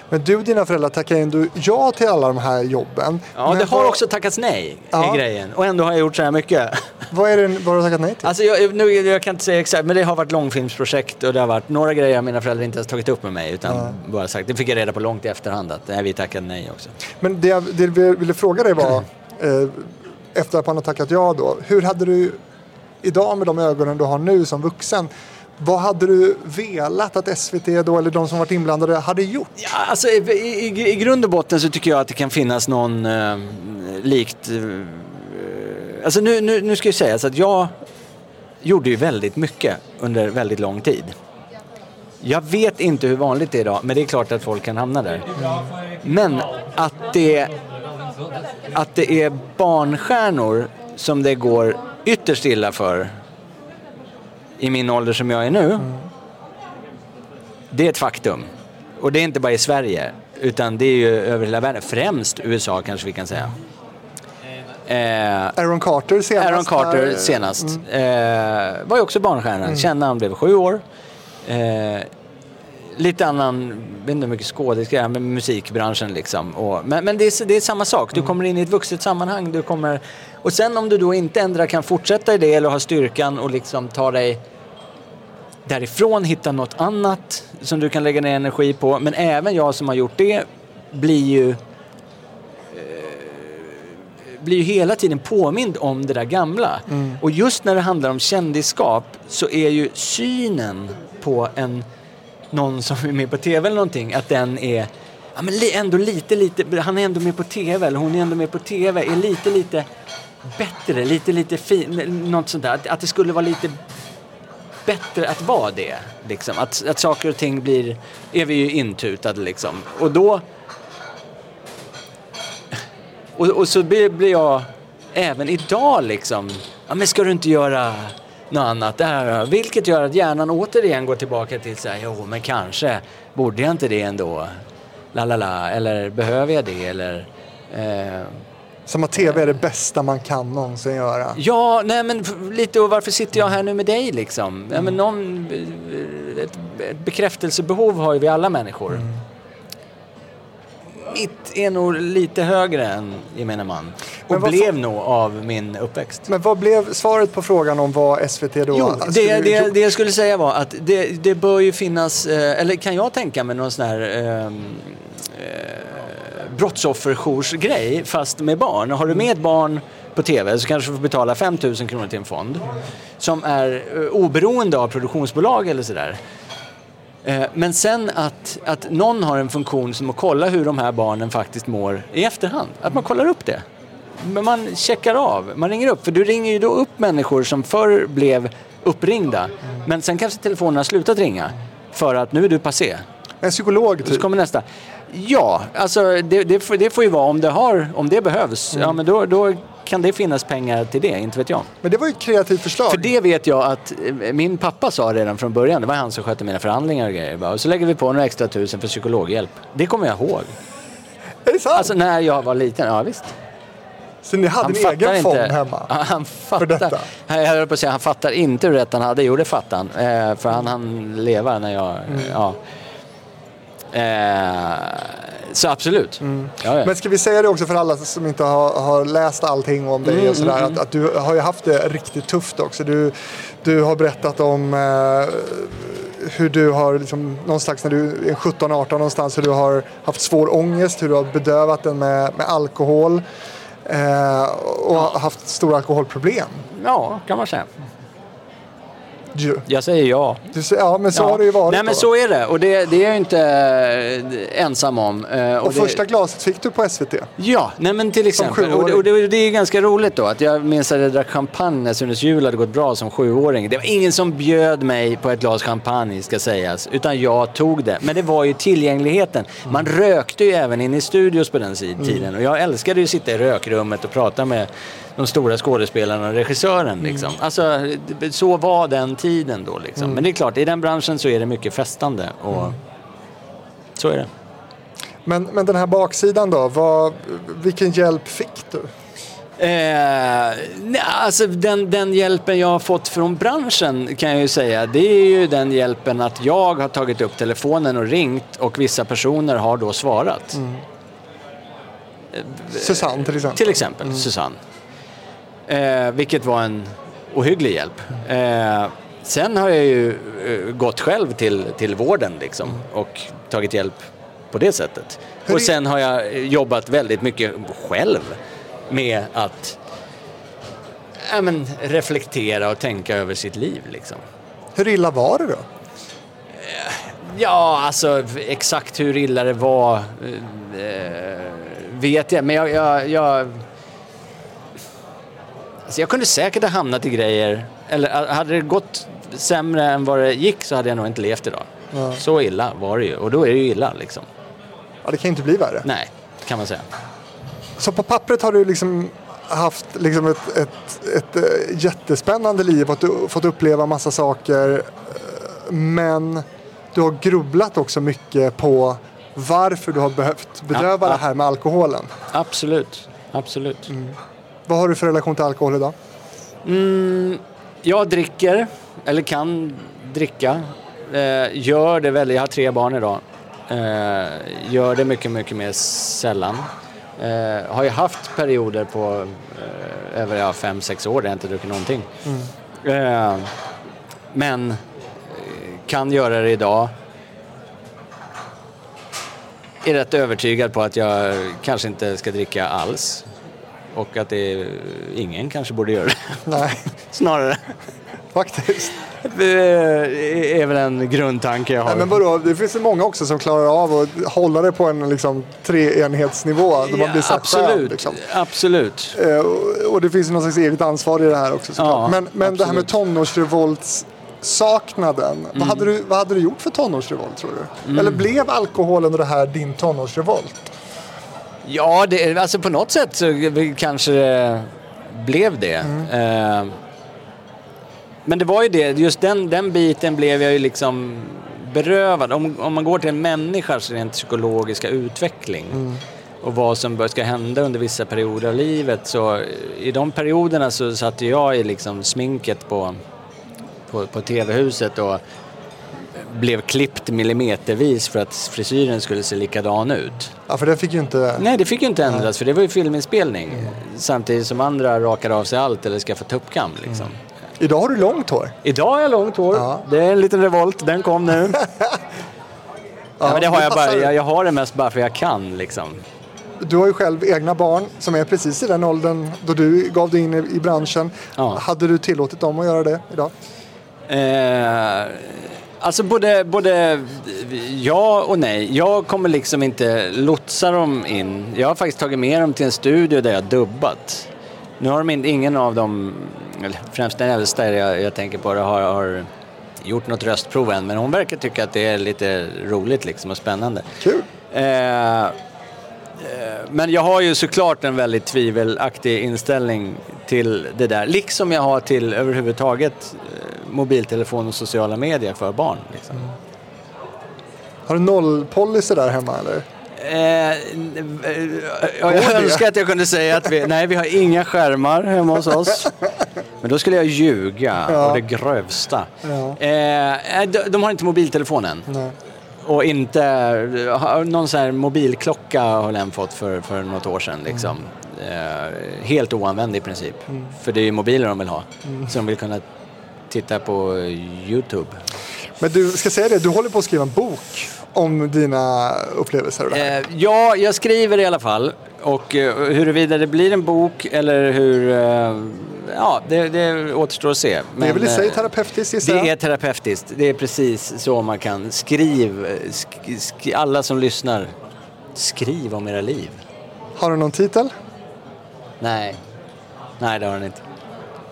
Men du och dina föräldrar tackade ändå ja till alla de här jobben. Ja, Men det har vad, också tackats nej, Ja. är grejen. Och ändå har jag gjort så här mycket. Vad är det vad har du tackat nej till? Alltså jag, nu, jag kan inte säga exakt, men det har varit långfilmsprojekt och det har varit några grejer mina föräldrar inte ens tagit upp med mig utan bara sagt, det fick jag reda på långt i efterhand att nej, vi tackade nej också. Men det jag det jag ville fråga dig var, eh, efter att man har tackat ja då, hur hade du idag med de ögonen du har nu som vuxen, vad hade du velat att SVT då, eller de som varit inblandade, hade gjort? Ja, alltså, i, i, I grund och botten så tycker jag att det kan finnas någon eh, likt... Eh, alltså nu, nu, nu ska jag säga så att jag gjorde ju väldigt mycket under väldigt lång tid. Jag vet inte hur vanligt det är idag, men det är klart att folk kan hamna där. Men att det, att det är barnstjärnor som det går ytterst illa för i min ålder som jag är nu. Det är ett faktum. Och det är inte bara i Sverige, utan det är ju över hela världen. Främst USA kanske vi kan säga. Eh, Aaron Carter senast. Aaron Carter senast. mm. Eh, var ju också barnstjärna. Kände han blev sju år. Eh, lite annan, jag vet inte hur mycket skådespelare, men musikbranschen liksom. Och, men men det, är, det är samma sak. Du kommer in i ett vuxet sammanhang. Du kommer, och sen om du då inte ändra kan fortsätta i det eller har styrkan och liksom ta dig därifrån, hitta något annat som du kan lägga ner energi på. Men även jag som har gjort det blir ju blir ju hela tiden påmind om det där gamla. Och just när det handlar om kändisskap så är ju synen på en, någon som är med på tv eller någonting, att den är ja, men ändå lite, lite, han är ändå med på tv eller hon är ändå med på tv, är lite, lite bättre, lite, lite fin, något sånt där. Att, att det skulle vara lite bättre att vara det. Liksom. Att, att saker och ting blir, är vi ju intutade liksom. Och då och, och så blir, blir jag även idag liksom, ja men ska du inte göra något annat där? Vilket gör att hjärnan återigen går tillbaka till så här, jo men kanske borde jag inte det ändå? La la la, eller behöver jag det? Eller, eh, Som att tv är det bästa man kan någonsin göra. Ja, nej men lite och varför sitter jag här nu med dig liksom? Ja, men någon, eh, ett, ett bekräftelsebehov har ju vi alla människor. Mitt är nog lite högre än gemene man. Och Men blev nog av min uppväxt. Men vad blev svaret på frågan om vad SVT då Jo, det, det, det jag skulle säga var att det, det bör ju finnas, eh, eller kan jag tänka mig någon sån här ehm, eh, brottsofferjoursgrej fast med barn. Har du med ett barn på TV så kanske du får betala 5 000 kronor till en fond som är eh, oberoende av produktionsbolag eller sådär. Eh, Men sen att, att någon har en funktion som att kolla hur de här barnen faktiskt mår i efterhand. Att man kollar upp det. Men man checkar av, man ringer upp. För du ringer ju då upp människor som förr blev uppringda. Men sen kanske telefonerna slutat ringa. För att nu är du passé. En psykolog Så typ. kommer nästa. Ja, alltså det, det, får, det får ju vara om det, har, om det behövs. Ja, men då, då kan det finnas pengar till det, inte vet jag. Men det var ju ett kreativt förslag. För det vet jag att eh, min pappa sa redan från början. Det var han som skötte mina förhandlingar och grejer. Och så lägger vi på några extra tusen för psykologhjälp. Det kommer jag ihåg. Är det sant? Alltså när jag var liten, ja visst. så ni hade en egen fond hemma? Ja, han fattar. detta? Jag höll på att säga, han fattar inte hur rätt han hade. Jo, det fattar han. Eh, för han hann leva när jag... Mm. Ja. Eh, så absolut. Ja, ja. Mm. Men ska vi säga det också för alla som inte har, har läst allting om dig Mm, och sådär, att, att du har ju haft det riktigt tufft också. Du, du har berättat om eh, hur du har, liksom, någon slags när du är 17-18 någonstans, hur du har haft svår ångest, hur du har bedövat den med, med alkohol eh, och har haft stora alkoholproblem. ja, kan man säga. Ju. Jag säger ja. Du ja, men så ja. har det ju varit Nej men då. så är det och det, det är jag inte eh, ensam om. Eh, Och det, första glaset fick du på SVT. Ja, nej men till exempel. Och, det- och det, det är ganska roligt då att jag minns att jag drack champagne när Sunes jul hade gått bra som sjuåring. Det var ingen som bjöd mig på ett glas champagne ska sägas, utan jag tog det. Men det var ju tillgängligheten. Man rökte ju även in i studios på den si- tiden och jag älskade ju att sitta i rökrummet och prata med de stora skådespelarna och regissören. Liksom. Alltså, det- så var den tiden då. Liksom. Men det är klart, i den branschen så är det mycket festande och så är det. Men, men den här baksidan då, vad, vilken hjälp fick du? Eh, alltså den, den hjälpen jag har fått från branschen kan jag ju säga, det är ju den hjälpen att jag har tagit upp telefonen och ringt och vissa personer har då svarat. Susanne till exempel. Till exempel Susanne. Eh, vilket var en ohygglig hjälp. Eh, sen har jag ju eh, gått själv till, till vården liksom och tagit hjälp på det sättet. Och sen har jag eh, jobbat väldigt mycket själv med att ja, men, reflektera och tänka över sitt liv. Liksom. Hur illa var det då? Ja, alltså exakt hur illa det var eh, vet jag. Men jag... jag, jag alltså jag kunde säkert ha hamnat i grejer. Eller eh, hade det gått sämre än vad det gick så hade jag nog inte levt idag. Så illa var det ju. Och då är det ju illa liksom. Ja, det kan ju inte bli värre. Nej, kan man säga. Så på pappret har du liksom haft liksom ett, ett, ett, eh, jättespännande liv och fått uppleva massa saker. eh, Men du har grubblat också mycket på varför du har behövt bedöva Ja, ja. det här med alkoholen. Absolut. Absolut. Vad har du för relation till alkohol idag? Mm, jag dricker, eller kan dricka. Eh, gör det väldigt, jag har tre barn idag. Eh, gör det mycket, mycket mer sällan. Eh, har ju haft perioder på över ja, fem, sex år där jag inte druckit någonting. Eh, men kan göra det idag. Är rätt övertygad på att jag kanske inte ska dricka alls. Och att det, ingen kanske borde göra det. Nej, Snarare. faktiskt. Det är väl en grundtanke jag har. Nej, men vadå, det finns ju många också som klarar av att hålla det på en liksom, treenhetsnivå. Då man blir absolut, liksom. absolut. Eh, och- det finns ju någon slags eget ansvar i det här också. Ja, men men det här med tonårsrevoltssaknaden. Mm. Vad, hade du, vad hade du gjort för tonårsrevolt tror du? Eller blev alkoholen och det här din tonårsrevolt? Ja, det, alltså på något sätt så kanske det blev det. Eh, men det var ju det, just den, den biten blev jag ju liksom berövad. Om, om man går till en människas rent psykologiska utveckling och vad som ska hända under vissa perioder av livet så i de perioderna så satte jag i liksom sminket på, på, på TV-huset och blev klippt millimetervis för att frisyren skulle se likadan ut. Ja, för det fick ju inte... Nej, det fick ju inte ändras för det var ju filminspelning. Samtidigt som andra rakade av sig allt eller skaffade tuppkam liksom. Idag har du långt hår. Idag har jag långt hår. Ja. Det är en liten revolt, den kom nu. ja, men det har jag bara, jag, jag har det mest bara för jag kan liksom. Du har ju själv egna barn som är precis i den åldern då du gav dig in i, i branschen. Ja. Hade du tillåtit dem att göra det idag? Eh, alltså både, både ja och nej. Jag kommer liksom inte lotsa dem in. Jag har faktiskt tagit med dem till en studio där jag dubbat. Nu har de inte, ingen av dem, eller främst den äldsta jag, jag tänker på, det, har, har gjort något röstprov än. Men hon verkar tycka att det är lite roligt liksom och spännande. Kul! Eh, eh, men jag har ju såklart en väldigt tvivelaktig inställning till det där. Liksom jag har till överhuvudtaget eh, mobiltelefon och sociala medier för barn. Liksom. Har du nollpolicy där hemma eller? Eh, eh, jag önskar att jag kunde säga att vi, nej, vi har inga skärmar hemma hos oss. Men då skulle jag ljuga Ja. och det grövsta. Ja. Eh, de, de har inte mobiltelefonen. Nej. Och inte, någon sån här mobilklocka har den fått för, för något år sedan. Liksom. Eh, helt oanvänd i princip. För det är ju mobiler de vill ha. Så de vill kunna titta på Youtube. Men du ska säga det, du håller på att skriva en bok om dina upplevelser och det här. Eh, ja, jag skriver i alla fall. Och eh, huruvida det blir en bok eller hur... Eh, ja, det, det återstår att se. det är Men, väl i sig eh, terapeutiskt gissar? Det är terapeutiskt. Det är precis så man kan. Skriv, sk, sk, alla som lyssnar, skriv om era liv. Har du någon titel? Nej, nej det har den inte.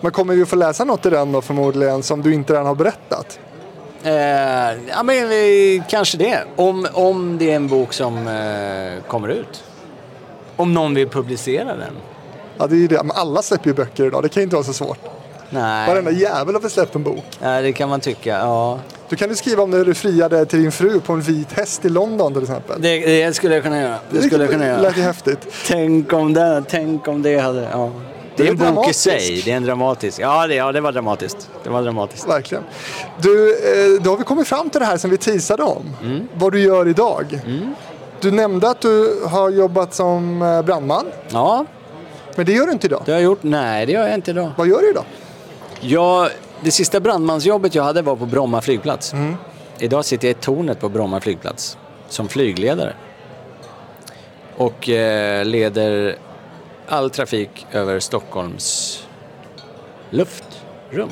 Men kommer vi att få läsa något i den då förmodligen som du inte redan har berättat? Eh, ja, men eh, kanske det. Om, om det är en bok som eh, kommer ut. Om någon vill publicera den. Ja, det är ju det. Men alla släpper ju böcker idag, det kan ju inte vara så svårt. Nej, Varenda jävel har väl släppt en bok. ja, det kan man tycka. Ja. Du kan ju skriva om när du friade till din fru på en vit häst i London till exempel. Det, det skulle jag kunna göra. Det skulle jag kunna göra. lät ju häftigt. Tänk om det, tänk om det hade... Ja. Det är Det är en bok i sig. Det är en dramatisk. Ja det, ja, det var dramatiskt. Det var dramatiskt. Verkligen. Du, eh, då har vi kommit fram till det här som vi teasade om. Mm. Vad du gör idag. Du nämnde att du har jobbat som eh, brandman. Ja, Men det gör du inte idag. det har jag gjort. Nej, det gör jag inte idag. Vad gör du idag? Jag, det sista brandmansjobbet jag hade var på Bromma flygplats. Mm. Idag sitter jag i tornet på Bromma flygplats som flygledare. Och eh, leder all trafik över Stockholms luftrum.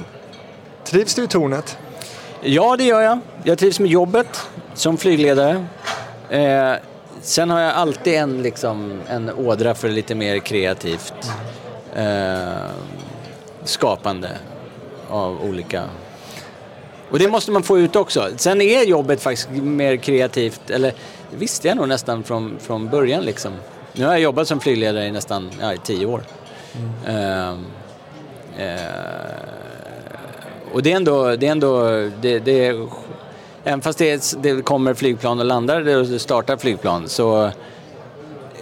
Trivs du i tornet? Ja, det gör jag. Jag trivs med jobbet som flygledare. Eh, sen har jag alltid en, liksom, en ådra för lite mer kreativt eh, skapande av olika... Och det måste man få ut också. Sen är jobbet faktiskt mer kreativt, eller det visste jag nog nästan från, från början liksom. Nu har jag jobbat som flygledare i nästan ja, i tio år. Eh, eh, och det är ändå, det är ändå, det, det är, även fast det, det kommer flygplan och landar och startar flygplan så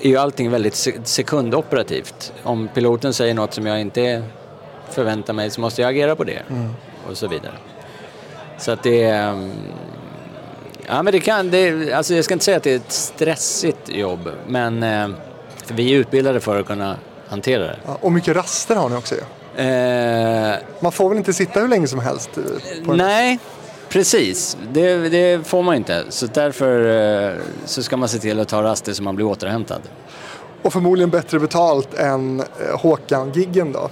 är ju allting väldigt se- sekundoperativt. Om piloten säger något som jag inte förväntar mig så måste jag agera på det och så vidare. Så att det är, mm, ja men det kan, det, alltså jag ska inte säga att det är ett stressigt jobb men eh, vi är utbildade för att kunna hantera det. Ja, och mycket raster har ni också ju. Eh, Man får väl inte sitta hur länge som helst? eh, Nej, precis. Det, det får man inte. Så därför så ska man se till att ta raster så man blir återhämtad. Och förmodligen bättre betalt än Håkan-giggen då.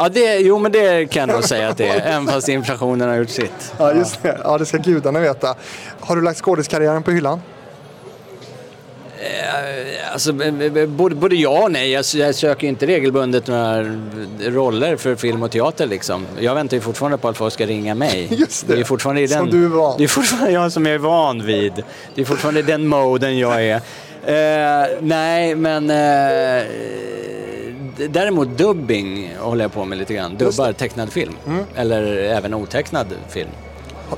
Ja, det, jo men det kan jag nog säga att det är, även fast inflationen har gjort sitt. Ja, just det. Ja, det ska gudarna veta. Har du lagt skådiskarriären på hyllan? Alltså, b- b- både, både ja och nej. Jag, jag söker inte regelbundet några roller för film och teater liksom. Jag väntar ju fortfarande på att folk ska ringa mig. Just det. är fortfarande i den, Som du är van. Det är fortfarande jag som jag är van vid. Det är fortfarande den moden jag är. Eh, nej, men eh, d- däremot dubbing håller jag på med lite grann. Dubbar tecknad film. Mm. Eller även otecknad film.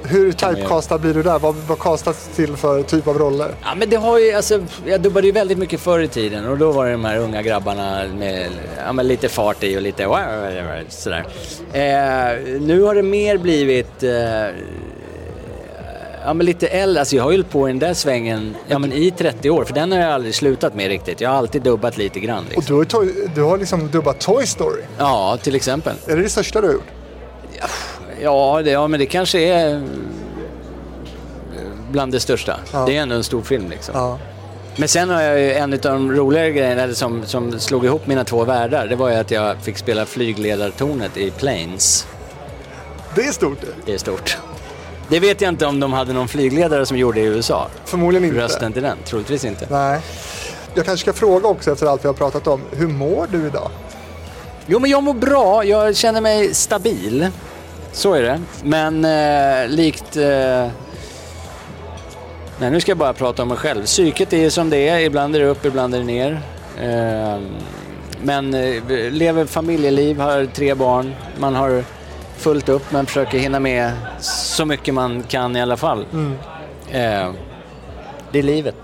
Hur typecastad blir du där? Vad, vad castas till för typ av roller? Ja, men det har ju, alltså, jag dubbade ju väldigt mycket förr i tiden och då var det de här unga grabbarna med ja, men lite fart i och lite sådär. Eh, nu har det mer blivit eh, ja, men lite äldre. Alltså jag har ju på i den där svängen ja, men i 30 år för den har jag aldrig slutat med riktigt. Jag har alltid dubbat lite grann. Och Liksom. du har, toy, du har liksom dubbat Toy Story. Ja, till exempel. Är det det största du har gjort? Ja, det, ja men det kanske är eh, bland det största. Ja. Det är ändå en stor film liksom. Ja. Men sen har jag ju en av de roligare grejerna eller som, som slog ihop mina två världar. Det var ju att jag fick spela flygledartornet i Planes. Det är stort. Det är stort. Det vet jag inte om de hade någon flygledare som gjorde i USA. Förmodligen inte. Rösten till den, troligtvis inte. Nej. Jag kanske ska fråga också efter allt vi har pratat om. Hur mår du idag? Jo men jag mår bra, jag känner mig stabil. Så är det. Men eh, likt... Eh... Nej nu ska jag bara prata om mig själv. Psyket är som det är, ibland är det upp, ibland är det ner. Eh, men eh, lever familjeliv, har tre barn. Man har fullt upp men försöker hinna med så mycket man kan i alla fall. Eh, det är livet.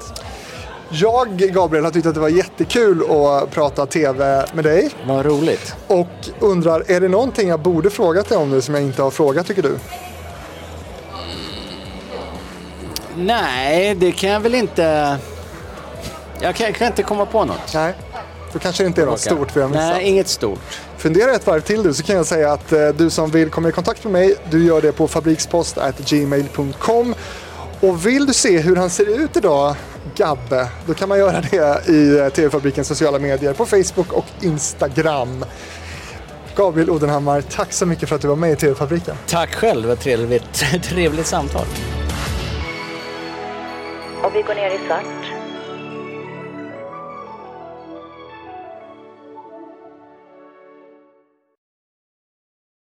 Jag, Gabriel, har tyckt att det var jättekul att prata TV med dig. Vad roligt. Och undrar, är det någonting jag borde frågat dig om nu som jag inte har frågat tycker du? Nej, det kan jag väl inte... Jag kan, jag kan inte komma på något. Nej. Då kanske det inte är något stort vi har missat. Nej, inget stort. Fundera ett varv till du så kan jag säga att eh, du som vill komma i kontakt med mig, du gör det på fabrikspost@gmail.com Och vill du se hur han ser ut idag, Gabbe, då kan man göra det i eh, TV-fabrikens sociala medier på Facebook och Instagram. Gabriel Odenhammar, tack så mycket för att du var med i TV-fabriken. Tack själv, var trevligt, trevligt samtal. Och vi går ner i svart.